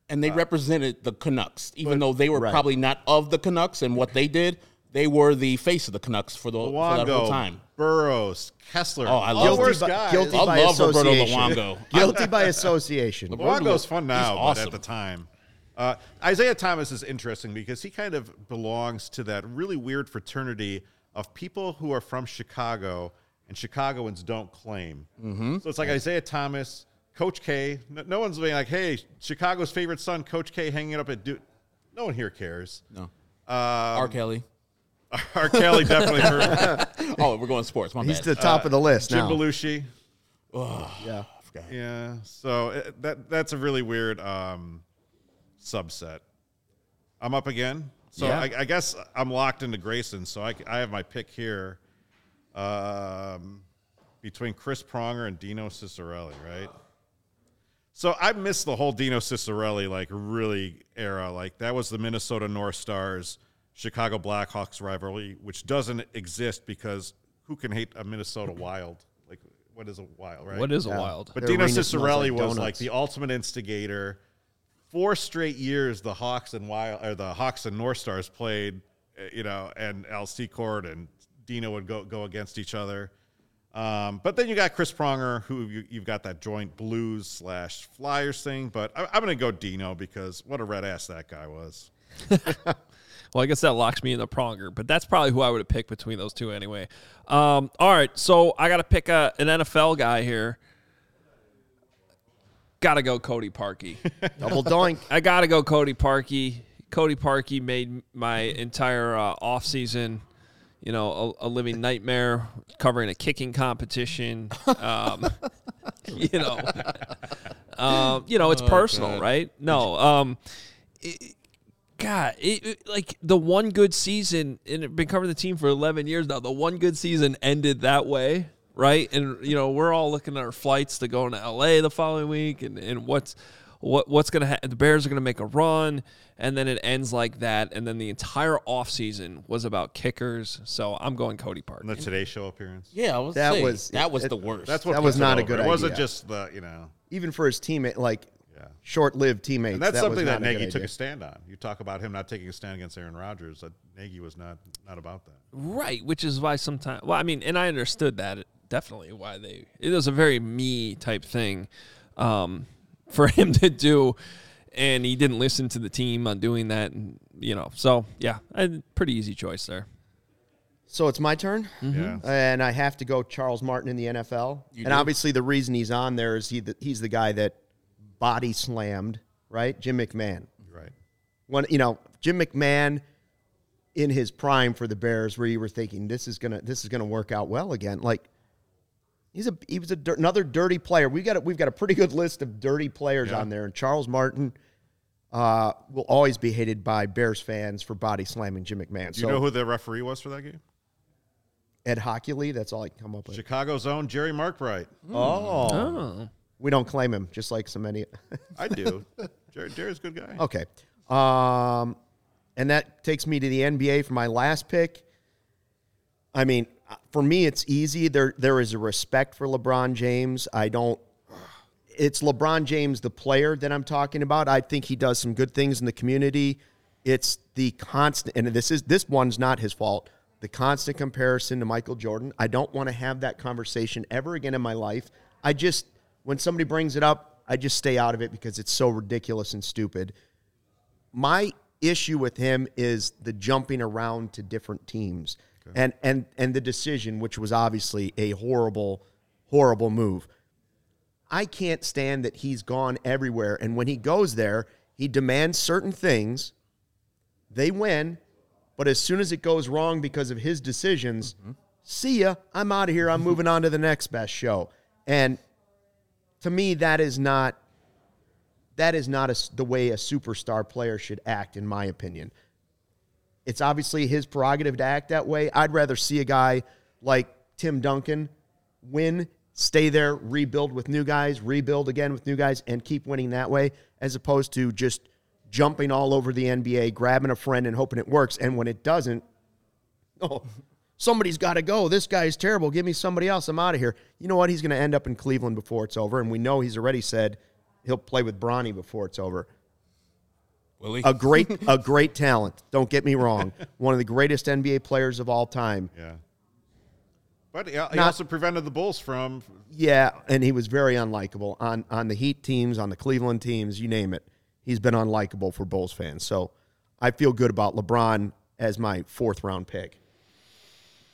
and they represented the Canucks, even though they were Right. probably not of the Canucks and what they did. they were the face of the Canucks for, the, for that whole time. Burrows, Kesler. Oh, I love worst by, guys. guilty I by love Roberto association. Luongo. Guilty by association. Luongo's fun now, He's but at the time. Uh, Isiah Thomas is interesting because he kind of belongs to that really weird fraternity of people who are from Chicago and Chicagoans don't claim. Mm-hmm. So it's like Isiah Thomas, Coach K. No, no one's being like, hey, Chicago's favorite son, Coach K, hanging up at Duke. No one here cares. No. Uh, R. Kelly. R. Kelly definitely heard. Oh, we're going sports. My He's bad. to the top of the list now. Jim now. Belushi. yeah. I. Yeah. So it, that that's a really weird um, subset. I'm up again. So Yeah. I, I guess I'm locked into Grayson. So I, I have my pick here um, between Chris Pronger and Dino Ciccarelli, right? So I missed the whole Dino Ciccarelli like really era. Like that was the Minnesota North Stars Chicago Blackhawks rivalry, which doesn't exist because who can hate a Minnesota Wild? Like what is a Wild, right? What is a wild? But Their Dino arena smells Ciccarelli like was like the ultimate instigator. Four straight years, the Hawks and Wild or the Hawks and North Stars played, uh, you know, and Al Secord and Dino would go go against each other. Um, but then you got Chris Pronger, who you, you've got that joint Blues slash Flyers thing. But I, I'm going to go Dino because what a red ass that guy was. Well, I guess that locks me in the pronger, but that's probably who I would have picked between those two anyway. Um, all right, so I got to pick a, an NFL guy here. Got to go Cody Parkey. Double doink. I got to go Cody Parkey. Cody Parkey made my entire uh, offseason, you know, a, a living nightmare covering a kicking competition. Um, you know, um, you know, it's personal, God. right? No, um, it- God, it, it- like the one good season, and I've been covering the team for 11 years now. The one good season ended that way, right? And you know, we're all looking at our flights to go to LA the following week, and, and what's what what's gonna happen? The Bears are gonna make a run, and then it ends like that, and then the entire offseason was about kickers. So I'm going Cody Park. And the Today Show appearance. Yeah, I was That say, was- that was it- the worst. That's what That was not a over. good It wasn't just the you know. Even for his teammate, like Yeah. short-lived teammates. And that's that was something that not a Nagy took idea. a stand on. You talk about him not taking a stand against Aaron Rodgers. That Nagy was not not about that. Right, which is why sometimes. Well, I mean, and I understood that definitely why they. It was a very me type thing um, for him to do, and he didn't listen to the team on doing that, and you know. So yeah, a pretty easy choice there. So it's my turn, mm-hmm. Yeah. and I have to go Charles Martin in the NFL. You and do? obviously, the reason he's on there is he the, he's the guy that body slammed right Jim McMahon. Right. When you know Jim McMahon in his prime for the Bears, where you were thinking this is gonna this is gonna work out well again. Like he's a he was a another dirty player. We got a, we've got a pretty good list of dirty players Yeah. on there, and Charles Martin. Uh, will always be hated by Bears fans for body slamming Jim McMahon. Do so you know who the referee was for that game? Ed Hochuli, that's all I can come up with. Chicago's own Jerry Markbreit. Oh. Oh, We don't claim him, just like so many. I do. Jerry, Jerry's a good guy. okay. Um, and that takes me to the NBA for my last pick. I mean, for me, it's easy. There, there is a respect for LeBron James. I don't. It's LeBron James, the player that I'm talking about. I think he does some good things in the community. It's the constant, and this is this one's not his fault. The constant comparison to Michael Jordan. I don't want to have that conversation ever again in my life. I just, when somebody brings it up, I just stay out of it because it's so ridiculous and stupid. My issue with him is the jumping around to different teams and and and the decision, which was obviously a horrible, horrible move. I can't stand that he's gone everywhere, and when he goes there, he demands certain things. They win, but as soon as it goes wrong because of his decisions, mm-hmm. see ya. I'm out of here. I'm moving on to the next best show. And to me, that is not that is not a the way a superstar player should act, in my opinion. It's obviously his prerogative to act that way. I'd rather see a guy like Tim Duncan win, stay there, rebuild with new guys, rebuild again with new guys, and keep winning that way, as opposed to just jumping all over the NBA, grabbing a friend and hoping it works. And when it doesn't, oh, somebody's got to go. This guy's terrible. Give me somebody else. I'm out of here. You know what? He's going to end up in Cleveland before it's over. And we know he's already said he'll play with Bronny before it's over. Willie. A great, a great talent. Don't get me wrong. One of the greatest NBA players of all time. Yeah. But he, he Not- also prevented the Bulls from. Yeah, and he was very unlikable on on the Heat teams, on the Cleveland teams, you name it. He's been unlikable for Bulls fans. So I feel good about LeBron as my fourth round pick.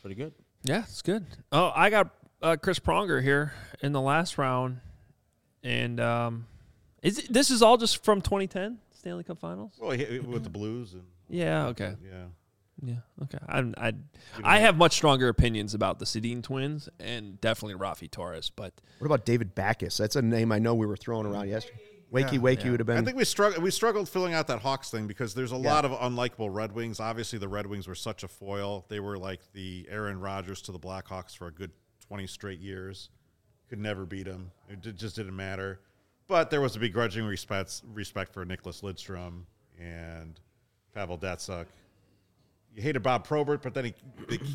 Pretty good. Yeah, it's good. Oh, I got uh, Chris Pronger here in the last round, and um, is it, this is all just from 2010 Stanley Cup Finals? Well, he, with the Blues and Yeah. Okay. yeah. Yeah. Okay. I I I have much stronger opinions about the Sedin twins and definitely Raffi Torres, but What about David Backes? That's a name I know we were throwing around yesterday. Wakey, Yeah. wakey would have been. I think we struggled. We struggled filling out that Hawks thing because there's a lot of unlikable Red Wings. Obviously, the Red Wings were such a foil. They were like the Aaron Rodgers to the Blackhawks for a good 20 straight years. Could never beat them. It just didn't matter. But there was a begrudging respect respect for Nicklas Lidstrom and Pavel Datsyuk. You hated Bob Probert, but then he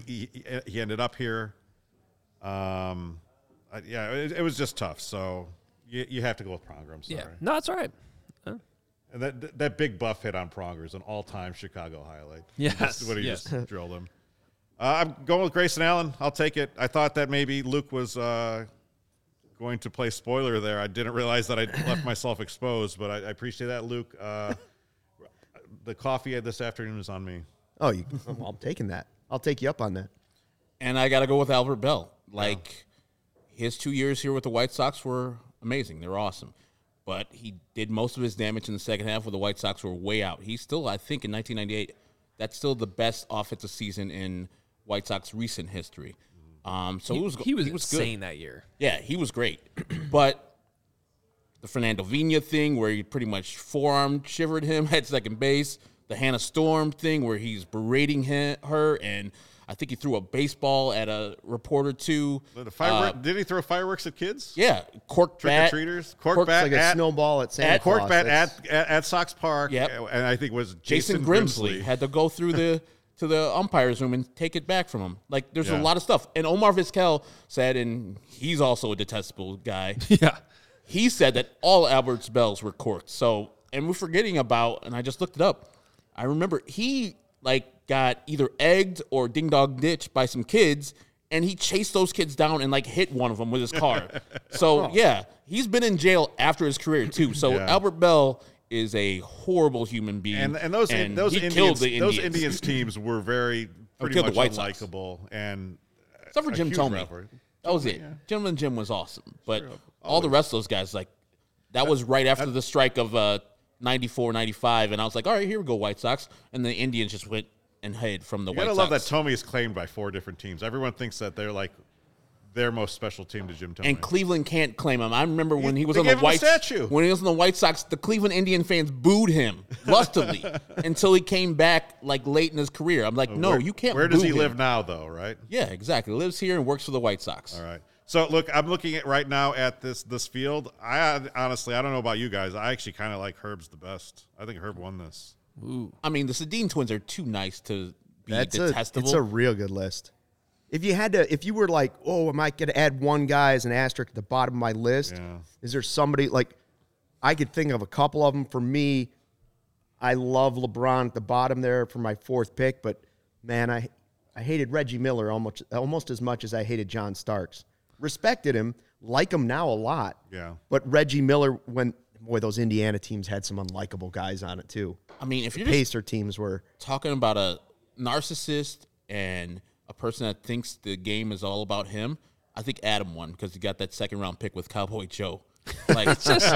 he, he, ended up here. Um, I- yeah, it, it was just tough. So you, you have to go with Pronger. I'm sorry. yeah. No, it's all right. And that that big buff hit on Pronger is an all time Chicago highlight. Yes, Just what he yes. just drilled him. Uh, I'm going with Grayson Allen. I'll take it. I thought that maybe Luke was uh, going to play spoiler there. I didn't realize that I left myself exposed, but I, I appreciate that, Luke. Uh, the coffee this afternoon is on me. oh, you, well, I'm taking that. I'll take you up on that. And I got to go with Albert Belle. Like his two years here with the White Sox were amazing. They were awesome. But he did most of his damage in the second half where the White Sox were way out. He's still, I think, in 1998, that's still the best offensive season in White Sox recent history. Um, so He, it was he was good. insane that year. Yeah, he was great. but the Fernando Vina thing, where he pretty much forearm shivered him at second base, the Hannah Storm thing, where he's berating him, her, and I think he threw a baseball at a reporter too. The firework, did he throw fireworks at kids? Yeah, cork Trick or bat. treaters? Cork, cork- bat It's like a at, snowball at Santa at- Claus. Cork bat at, at, at Sox Park. Yep. And I think it was Jason, Jason, Grimsley, had to go through the to the umpires room and take it back from him. Like there's a lot of stuff. And Omar Vizquel said, and he's also a detestable guy. Yeah. he said that all Albert's bells were corked. So, and we're forgetting about, and I just looked it up. I remember he like got either egged or ding dong ditched by some kids, and he chased those kids down and like hit one of them with his car. so yeah, he's been in jail after his career too. So Yeah. Albert Belle is a horrible human being, and and those and those Indians, the those Indians. Indians teams were very pretty killed the much Sox. unlikable and Except for Jim Thome. That was it. Gentleman Jim was awesome. But all the rest of those guys, like, that was right after the strike of uh, 94, 95. And I was like, all right, here we go, White Sox. And the Indians just went and hid from the You White gotta love that Sox. Thome is claimed by four different teams. Everyone thinks that they're like their most special team to Jim Thome. and Cleveland can't claim him. I remember when he was they on the gave him a White statue. when he was on the White Sox, the Cleveland Indian fans booed him lustily until he came back like late in his career. I'm like, uh, no, Where- you can't. Where does he him. live now, though? Right. Yeah, exactly. Lives here and works for the White Sox. All right. So look, I'm looking at right now at this this field. I honestly, I don't know about you guys. I actually kind of like Herb's the best. I think Herb won this. Ooh. I mean, the Sedin twins are too nice to be That's a, detestable. it's a real good list. If you had to, if you were like, oh, am I going to add one guy as an asterisk at the bottom of my list? Yeah. Is there somebody like I could think of a couple of them? For me, I love LeBron at the bottom there for my fourth pick, but man, I I hated Reggie Miller almost almost as much as I hated John Starks. Respected him, like him now a lot. Yeah. But Reggie Miller, when boy, those Indiana teams had some unlikable guys on it too. I mean, if you're Pacer teams were talking about a narcissist and a person that thinks the game is all about him, I think Adam won because he got that second round pick with Cowboy Joe. Like, It's just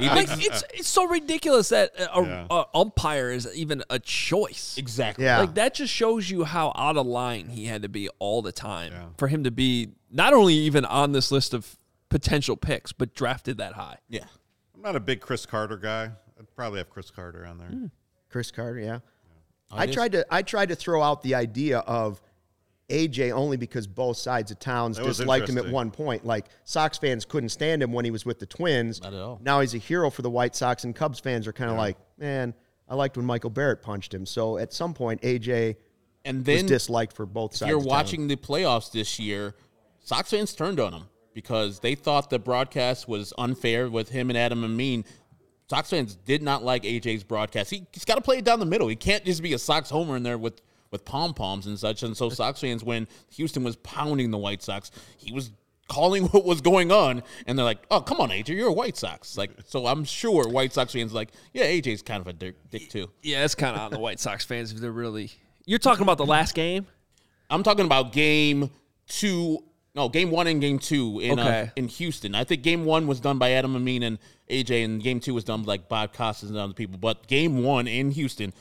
he like thinks- it's it's so ridiculous that a, Yeah. a umpire is even a choice. exactly. Yeah. Like that just shows you how out of line he had to be all the time Yeah. for him to be not only even on this list of potential picks, but drafted that high. Yeah. I'm not a big Cris Carter guy. I'd probably have Cris Carter on there. Hmm. Cris Carter, yeah. Oh, I it is. tried to I tried to throw out the idea of AJ only because both sides of towns That disliked him at one point. Like Sox fans couldn't stand him when he was with the Twins. Not at all. Now he's a hero for the White Sox, and Cubs fans are kind of like, man, I liked when Michael Barrett punched him. So at some point, AJ And was then disliked for both sides. you're of town. watching the playoffs this year, Sox fans turned on him because they thought the broadcast was unfair with him and Adam Amin Sox fans did not like AJ's broadcast. He, he's got to play it down the middle. He can't just be a Sox homer in there with with pom poms and such. And so Sox fans, when Houston was pounding the White Sox, he was calling what was going on, and they're like, "Oh, come on, AJ, you're a White Sox." Like, so I'm sure White Sox fans like, "Yeah, AJ's kind of a dick, dick too." Yeah, it's kind of on the White Sox fans if they're really. You're talking about the last game. I'm talking about game two. No, game one and game two in uh, in Houston. I think game one was done by Adam Amin and AJ, and game two was done by like Bob Costas and other people. But game one in Houston,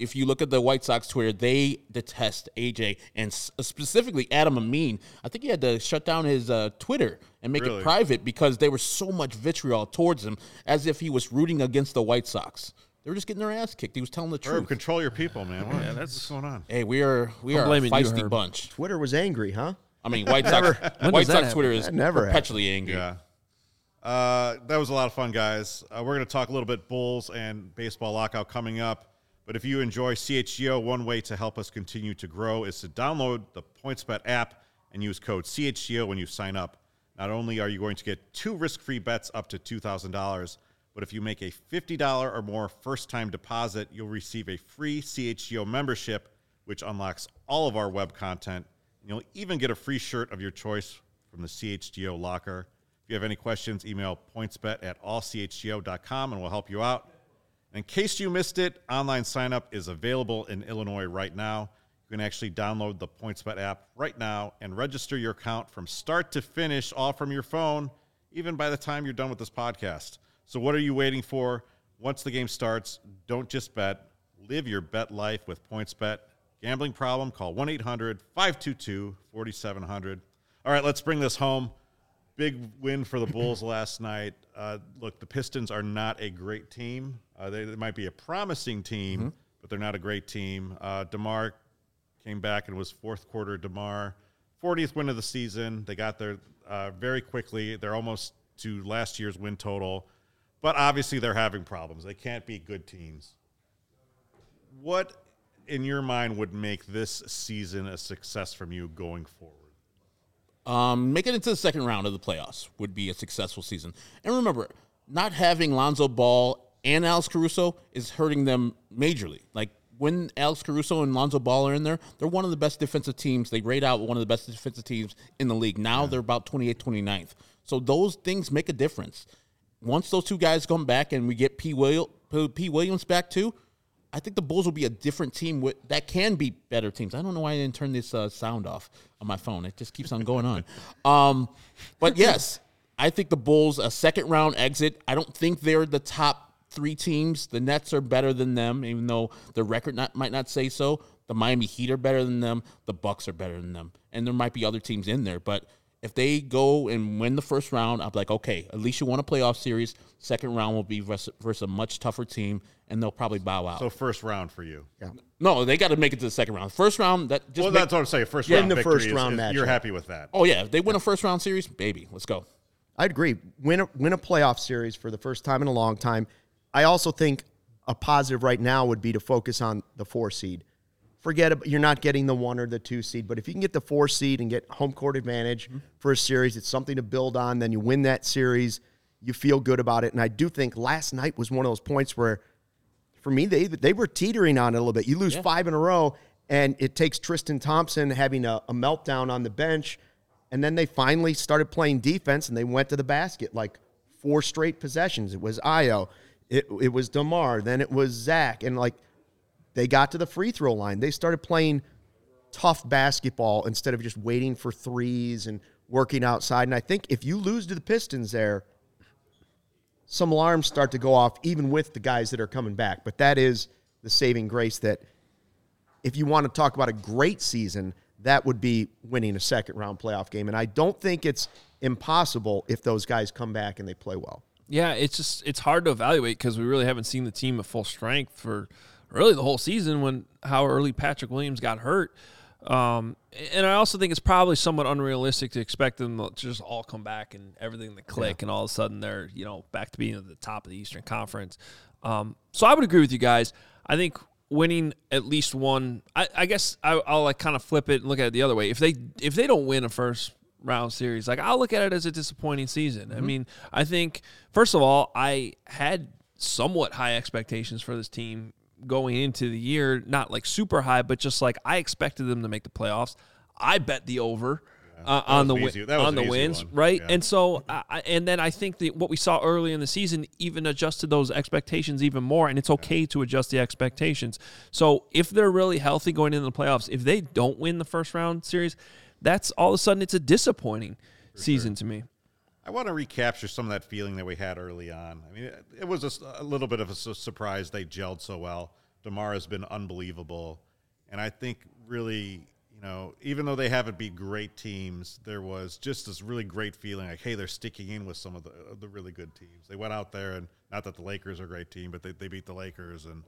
if you look at the White Sox Twitter, they detest AJ and specifically Adam Amin. I think he had to shut down his uh, Twitter and make Really? it private because there was so much vitriol towards him, as if he was rooting against the White Sox. They were just getting their ass kicked. He was telling the Herb, truth. control your people, man. What, yeah, that's what's going on. Hey, we are we I'm are a blaming you, feisty Herb. bunch. Twitter was angry, huh? I mean, White Sox. White Sox happen? Twitter is That never perpetually angry. Yeah. Uh, that was a lot of fun, guys. Uh, we're going to talk a little bit Bulls and baseball lockout coming up. But if you enjoy CHGO, one way to help us continue to grow is to download the PointsBet app and use code CHGO when you sign up. Not only are you going to get two risk free bets up to $2,000, but if you make a $50 or more first time deposit, you'll receive a free CHGO membership, which unlocks all of our web content. You'll even get a free shirt of your choice from the CHGO locker. If you have any questions, email pointsbet at allchgo.com and we'll help you out. In case you missed it, online sign up is available in Illinois right now. You can actually download the PointsBet app right now and register your account from start to finish, all from your phone, even by the time you're done with this podcast. So, what are you waiting for? Once the game starts, don't just bet, live your bet life with PointsBet. Gambling problem? Call 1 800 522 4700. All right, let's bring this home. Big win for the Bulls last night. Uh, look, the Pistons are not a great team. Uh, they, they might be a promising team, but they're not a great team. Uh, Demar came back and was fourth quarter Demar, 40th win of the season. They got there uh, very quickly. They're almost to last year's win total, but obviously they're having problems. They can't be good teams. What, in your mind, would make this season a success from you going forward? Um, making it to the second round of the playoffs would be a successful season. And remember, not having Lonzo Ball and Alex Caruso is hurting them majorly. Like when Alex Caruso and Lonzo Ball are in there, they're one of the best defensive teams. They rate out one of the best defensive teams in the league. Now they're about 28th, 29th. So those things make a difference. Once those two guys come back and we get P. William, P. Williams back too, I think the Bulls will be a different team with, that can be better teams. I don't know why I didn't turn this uh, sound off on my phone. It just keeps on going on. Um, but yes, I think the Bulls a second round exit. I don't think they're the top three teams. The Nets are better than them, even though the record not, might not say so. The Miami Heat are better than them. The Bucks are better than them, and there might be other teams in there, but. If they go and win the first round, I'm like, okay, at least you won a playoff series. Second round will be versus, versus a much tougher team, and they'll probably bow out. So, first round for you. Yeah. No, they got to make it to the second round. First round, that just Well, make- that's what I'm saying. First Yeah, in round the victory first is- round is- match, You're happy with that. oh yeah, if they win a first round series, baby, let's go. I'd agree. Win a, win a playoff series for the first time in a long time. I also think a positive right now would be to focus on the four seed. Forget about, you're not getting the one or the two seed, but if you can get the four seed and get home court advantage mm-hmm. for a series, it's something to build on. Then you win that series, you feel good about it. And I do think last night was one of those points where, for me, they they were teetering on it a little bit. You lose five in a row, and it takes Tristan Thompson having a, a meltdown on the bench, and then they finally started playing defense and they went to the basket like four straight possessions. It was Ayo, it it was Demar, then it was Zach, and like they got to the free throw line. They started playing tough basketball instead of just waiting for threes and working outside. And I think if you lose to the Pistons there, some alarms start to go off even with the guys that are coming back. But that is the saving grace that if you want to talk about a great season, that would be winning a second round playoff game. And I don't think it's impossible if those guys come back and they play well. Yeah, it's just it's hard to evaluate because we really haven't seen the team at full strength for really the whole season. When how early Patrick Williams got hurt, um, and I also think it's probably somewhat unrealistic to expect them to just all come back and everything to click, and all of a sudden they're you know back to being at the top of the Eastern Conference. Um, so I would agree with you guys. I think winning at least one. I, I guess I, I'll like kind of flip it and look at it the other way. If they if they don't win a first round series, like I'll look at it as a disappointing season. I mean, I think first of all, I had somewhat high expectations for this team going into the year. Not like super high, but just like I expected them to make the playoffs. I bet the over. Uh, on the was an win- easy- on the wins, one. right? Yeah. And so, and then I think that what we saw early in the season even adjusted those expectations even more. And it's okay to adjust the expectations. So if they're really healthy going into the playoffs, if they don't win the first round series, that's all of a sudden it's a disappointing season to me. I want to recapture some of that feeling that we had early on. I mean, it, it was a little bit of a su- surprise they gelled so well. Demar has been unbelievable, and I think really, you know, even though they haven't beat great teams, there was just this really great feeling like, hey, they're sticking in with some of the the really good teams. They went out there, and not that the Lakers are a great team, but they, they beat the Lakers, and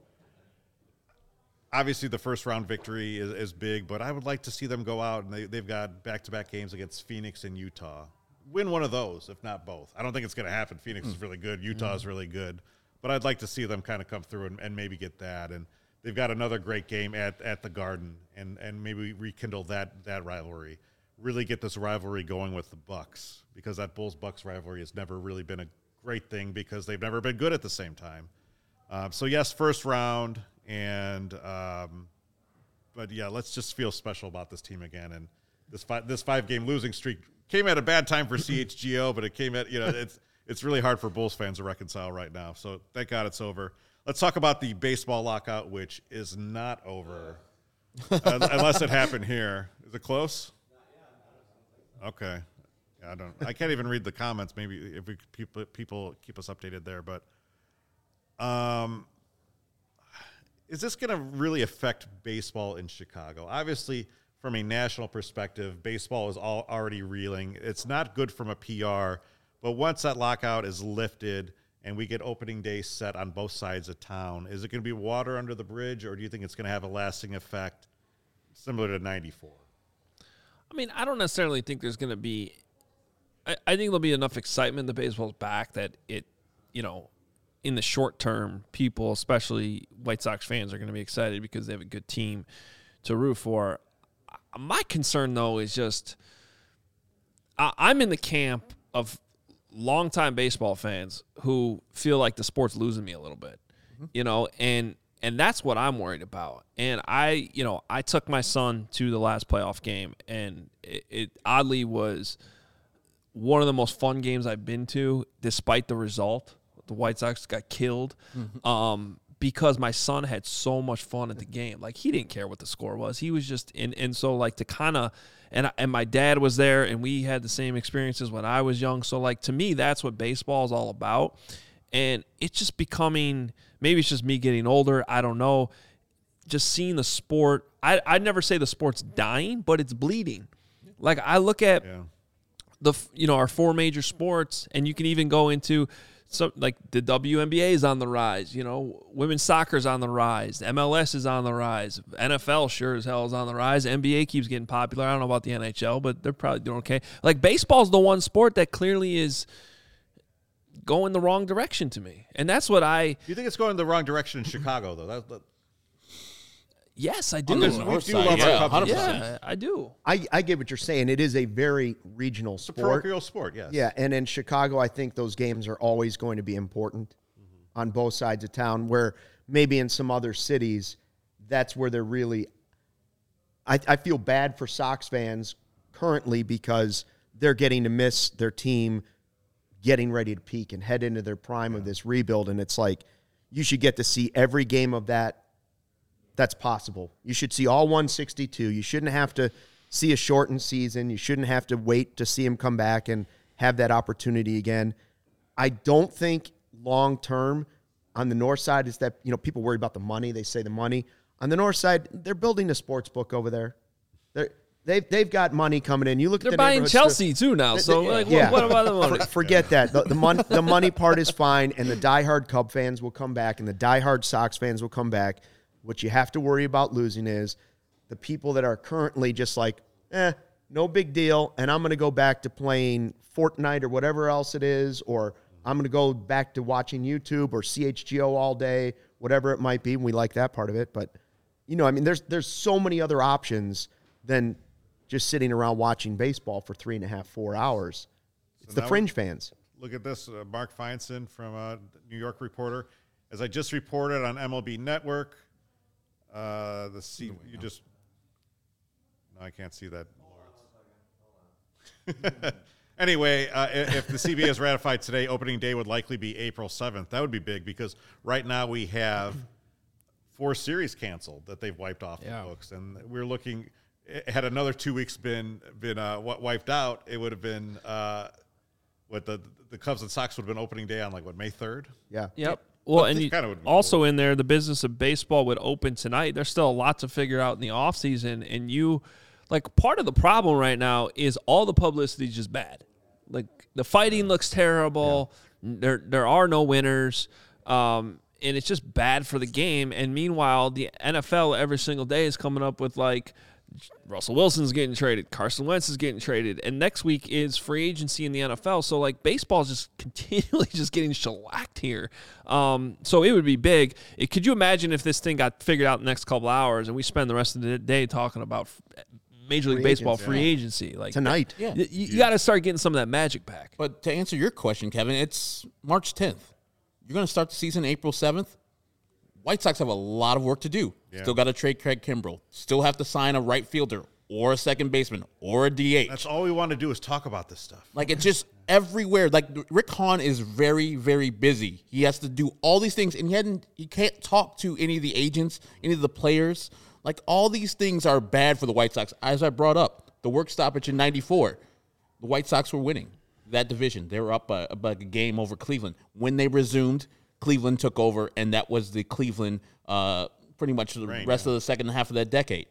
obviously the first round victory is, is big, but I would like to see them go out and they, they've got back to back games against Phoenix and Utah. Win one of those, if not both. I don't think it's going to happen. Phoenix is really good. Utah is really good. But I'd like to see them kind of come through and, and maybe get that. And they've got another great game at, at the Garden and, and maybe rekindle that, that rivalry. Really get this rivalry going with the Bucks because that Bulls Bucks rivalry has never really been a great thing because they've never been good at the same time. Um, so yes, first round, and um, but yeah, let's just feel special about this team again. And this five this five game losing streak came at a bad time for CHGO, but it came at you know it's it's really hard for Bulls fans to reconcile right now. So thank God it's over. Let's talk about the baseball lockout, which is not over uh, unless it happened here. Is it close? Okay. I don't. I can't even read the comments. Maybe if we people people keep us updated there, but um, is this going to really affect baseball in Chicago? Obviously, from a national perspective, baseball is all already reeling. It's not good from a PR, but once that lockout is lifted and we get opening day set on both sides of town, is it going to be water under the bridge, or do you think it's going to have a lasting effect similar to '94? I mean, I don't necessarily think there's going to be. I, I think there'll be enough excitement that baseball's back that it, you know, in the short term, people, especially White Sox fans, are going to be excited because they have a good team to root for. My concern, though, is just I, I'm in the camp of longtime baseball fans who feel like the sport's losing me a little bit, you know, and and that's what I'm worried about. And I, you know, I took my son to the last playoff game, and it, it oddly was one of the most fun games I've been to, despite the result. The White Sox got killed. Um, because my son had so much fun at the game. Like he didn't care what the score was. He was just and and so like to kind of and I, and my dad was there and we had the same experiences when I was young. So like to me that's what baseball is all about. And it's just becoming maybe it's just me getting older, I don't know. Just seeing the sport, I I'd never say the sport's dying, but it's bleeding. Like I look at Yeah. the you know our four major sports, and you can even go into some like the WNBA is on the rise. You know, women's soccer's on the rise. MLS is on the rise. NFL sure as hell is on the rise. NBA keeps getting popular. I don't know about the NHL, but they're probably doing okay. Like baseball's the one sport that clearly is going the wrong direction to me, and that's what I. You think it's going the wrong direction in Chicago, though? That, that, Yes, I do. On we do side, love our yeah, Cubs. 100%. yeah, I do. I, I get what you're saying. It is a very regional sport. it's a sport. parochial sport, yes. Yeah, and in Chicago, I think those games are always going to be important mm-hmm. on both sides of town. Where maybe in some other cities, that's where they're really. I, I feel bad for Sox fans currently because they're getting to miss their team getting ready to peak and head into their prime of this rebuild, and it's like you should get to see every game of that that's possible. You should see all 162. You shouldn't have to see a shortened season. You shouldn't have to wait to see him come back and have that opportunity again. I don't think long term on the north side is that, you know, people worry about the money. They say the money. On the north side, they're building a sports book over there. They're, they've, they've got money coming in. You look at They're at the buying Chelsea too now. So like, yeah. what, what about the money? For- forget that. The, the, mon- the money part is fine, and the diehard Cub fans will come back, and the diehard Sox fans will come back. What you have to worry about losing is the people that are currently just like, eh, no big deal, and I'm going to go back to playing Fortnite or whatever else it is, or I'm going to go back to watching YouTube or CHGO all day, whatever it might be. And we like that part of it, but you know, I mean, there's there's so many other options than just sitting around watching baseball for three and a half, four hours. It's the fringe fans. Look at this. Uh, Mark Feinsand from uh, New York Reporter. as I just reported on MLB Network, uh, the C, you just. No, I can't see that. anyway, uh, if the CBA is ratified today, opening day would likely be April 7th. That would be big because right now we have four series canceled that they've wiped off Yeah. the books, and we're looking. Had another two weeks been been uh, wiped out, it would have been uh, what the the Cubs and Sox would have been opening day on like what May 3rd. Yeah. Yep. Well, and you, kinda would be also in there, the business of baseball would open tonight. There's still a lot to figure out in the offseason. And you, like, part of the problem right now is all the publicity is just bad. Like, the fighting looks terrible. There, there are no winners. Um, and it's just bad for the game. And meanwhile, the NFL every single day is coming up with, like, Russell Wilson's getting traded. Carson Wentz is getting traded. And next week is free agency in the NFL. So, like, baseball's just continually just getting shellacked here. Um, so, it would be big. It, could you imagine if this thing got figured out in the next couple hours and we spend the rest of the day talking about Major League Free Baseball agency. free agency? Like, Tonight. Yeah. y- you, got to start getting some of that magic back. But to answer your question, Kevin, it's March 10th. You're going to start the season April 7th. White Sox have a lot of work to do. Still got to trade Craig Kimbrel. Still have to sign a right fielder or a second baseman or a DH. That's all we want to do is talk about this stuff. Like it's just everywhere. Like Rick Hahn is very, very busy. He has to do all these things, and he hadn't. He can't talk to any of the agents, any of the players. Like all these things are bad for the White Sox. As I brought up, the work stoppage in '94, the White Sox were winning that division. They were up uh, by, by a game over Cleveland. When they resumed, Cleveland took over, and that was the Cleveland. Uh, pretty much the Right, rest of the second half of that decade.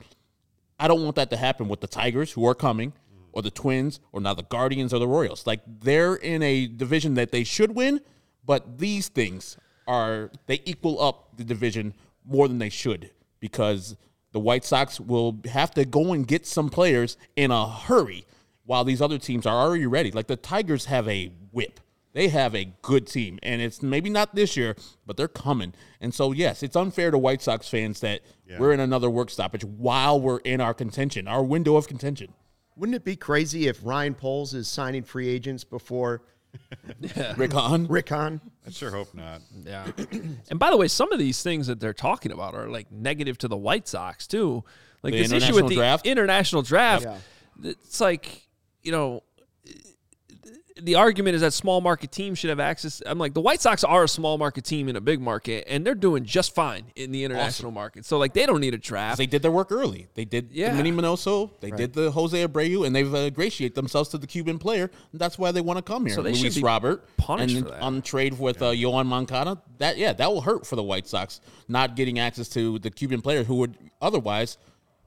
I don't want that to happen with the Tigers, who are coming, or the Twins, or now the Guardians or the Royals. Like they're in a division that they should win, but these things are they equal up the division more than they should because the White Sox will have to go and get some players in a hurry while these other teams are already ready. Like the Tigers have a whip. They have a good team, and it's maybe not this year, but they're coming. And so, yes, it's unfair to White Sox fans that we're in another work stoppage while we're in our contention, our window of contention. Wouldn't it be crazy if Ryan Poles is signing free agents before Rick Hahn, Rick Hahn? I sure hope not. Yeah. and by the way, some of these things that they're talking about are like negative to the White Sox too. Like The this issue with the draft? international draft. Yeah. It's like you know. The argument is that small market teams should have access. I'm like the White Sox are a small market team in a big market, and they're doing just fine in the international market. So like they don't need a draft. they did their work early. They did Yeah. the Minnie Minoso, they did the Jose Abreu, and they've uh, ingratiated themselves to the Cuban player. And that's why they want to come here. So they should Luis be Robert punished and for that. on trade with uh, Yoan Moncada. That yeah, that will hurt for the White Sox not getting access to the Cuban player who would otherwise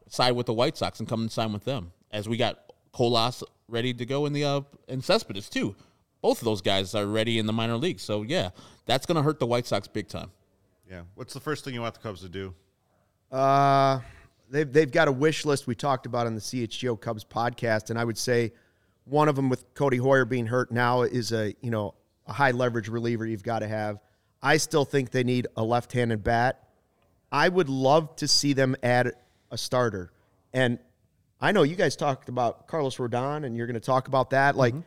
side with the White Sox and come and sign with them. As we got Colas ready to go in the uh, and Cespedes too. Both of those guys are ready in the minor leagues. So yeah, that's going to hurt the White Sox big time. Yeah. What's the first thing you want the Cubs to do? Uh, they've they've got a wish list we talked about on the CHGO Cubs podcast, and I would say one of them with Codi Heuer being hurt now is a you know a high leverage reliever you've got to have. I still think they need a left-handed bat. I would love to see them add a starter, and I know you guys talked about Carlos Rodon, and you're going to talk about that. Like mm-hmm.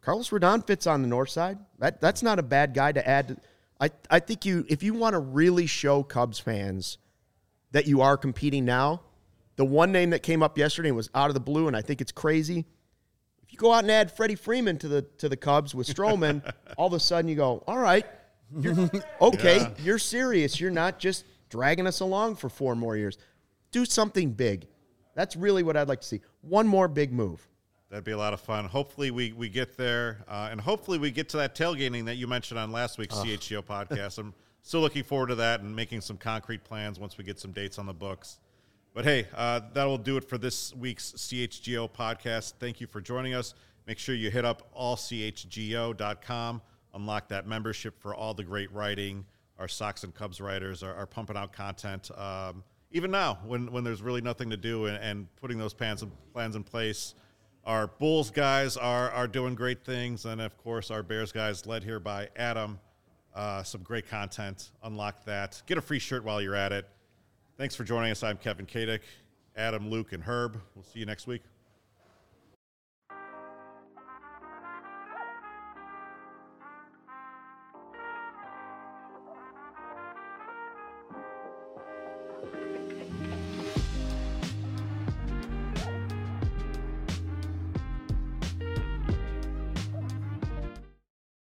Carlos Rodon fits on the north side. That that's not a bad guy to add. To, I I think you if you want to really show Cubs fans that you are competing now. The one name that came up yesterday was out of the blue, and I think it's crazy. If you go out and add Freddie Freeman to the to the Cubs with Stroman, all of a sudden you go, all right, you're, okay, you're serious. You're not just dragging us along for four more years. Do something big. That's really what I'd like to see. One more big move. That'd be a lot of fun. Hopefully, we, we get there, uh, and hopefully, we get to that tailgating that you mentioned on last week's CHGO podcast. I'm still looking forward to that and making some concrete plans once we get some dates on the books. But hey, uh, that will do it for this week's CHGO podcast. Thank you for joining us. Make sure you hit up allchgo.com, unlock that membership for all the great writing. Our Sox and Cubs writers are, are pumping out content. Um, even now, when, when there's really nothing to do and, and putting those plans, plans in place. Our Bulls guys are, are doing great things. And of course, our Bears guys, led here by Adam. Uh, some great content. Unlock that. Get a free shirt while you're at it. Thanks for joining us. I'm Kevin Kaduk, Adam, Luke, and Herb. We'll see you next week.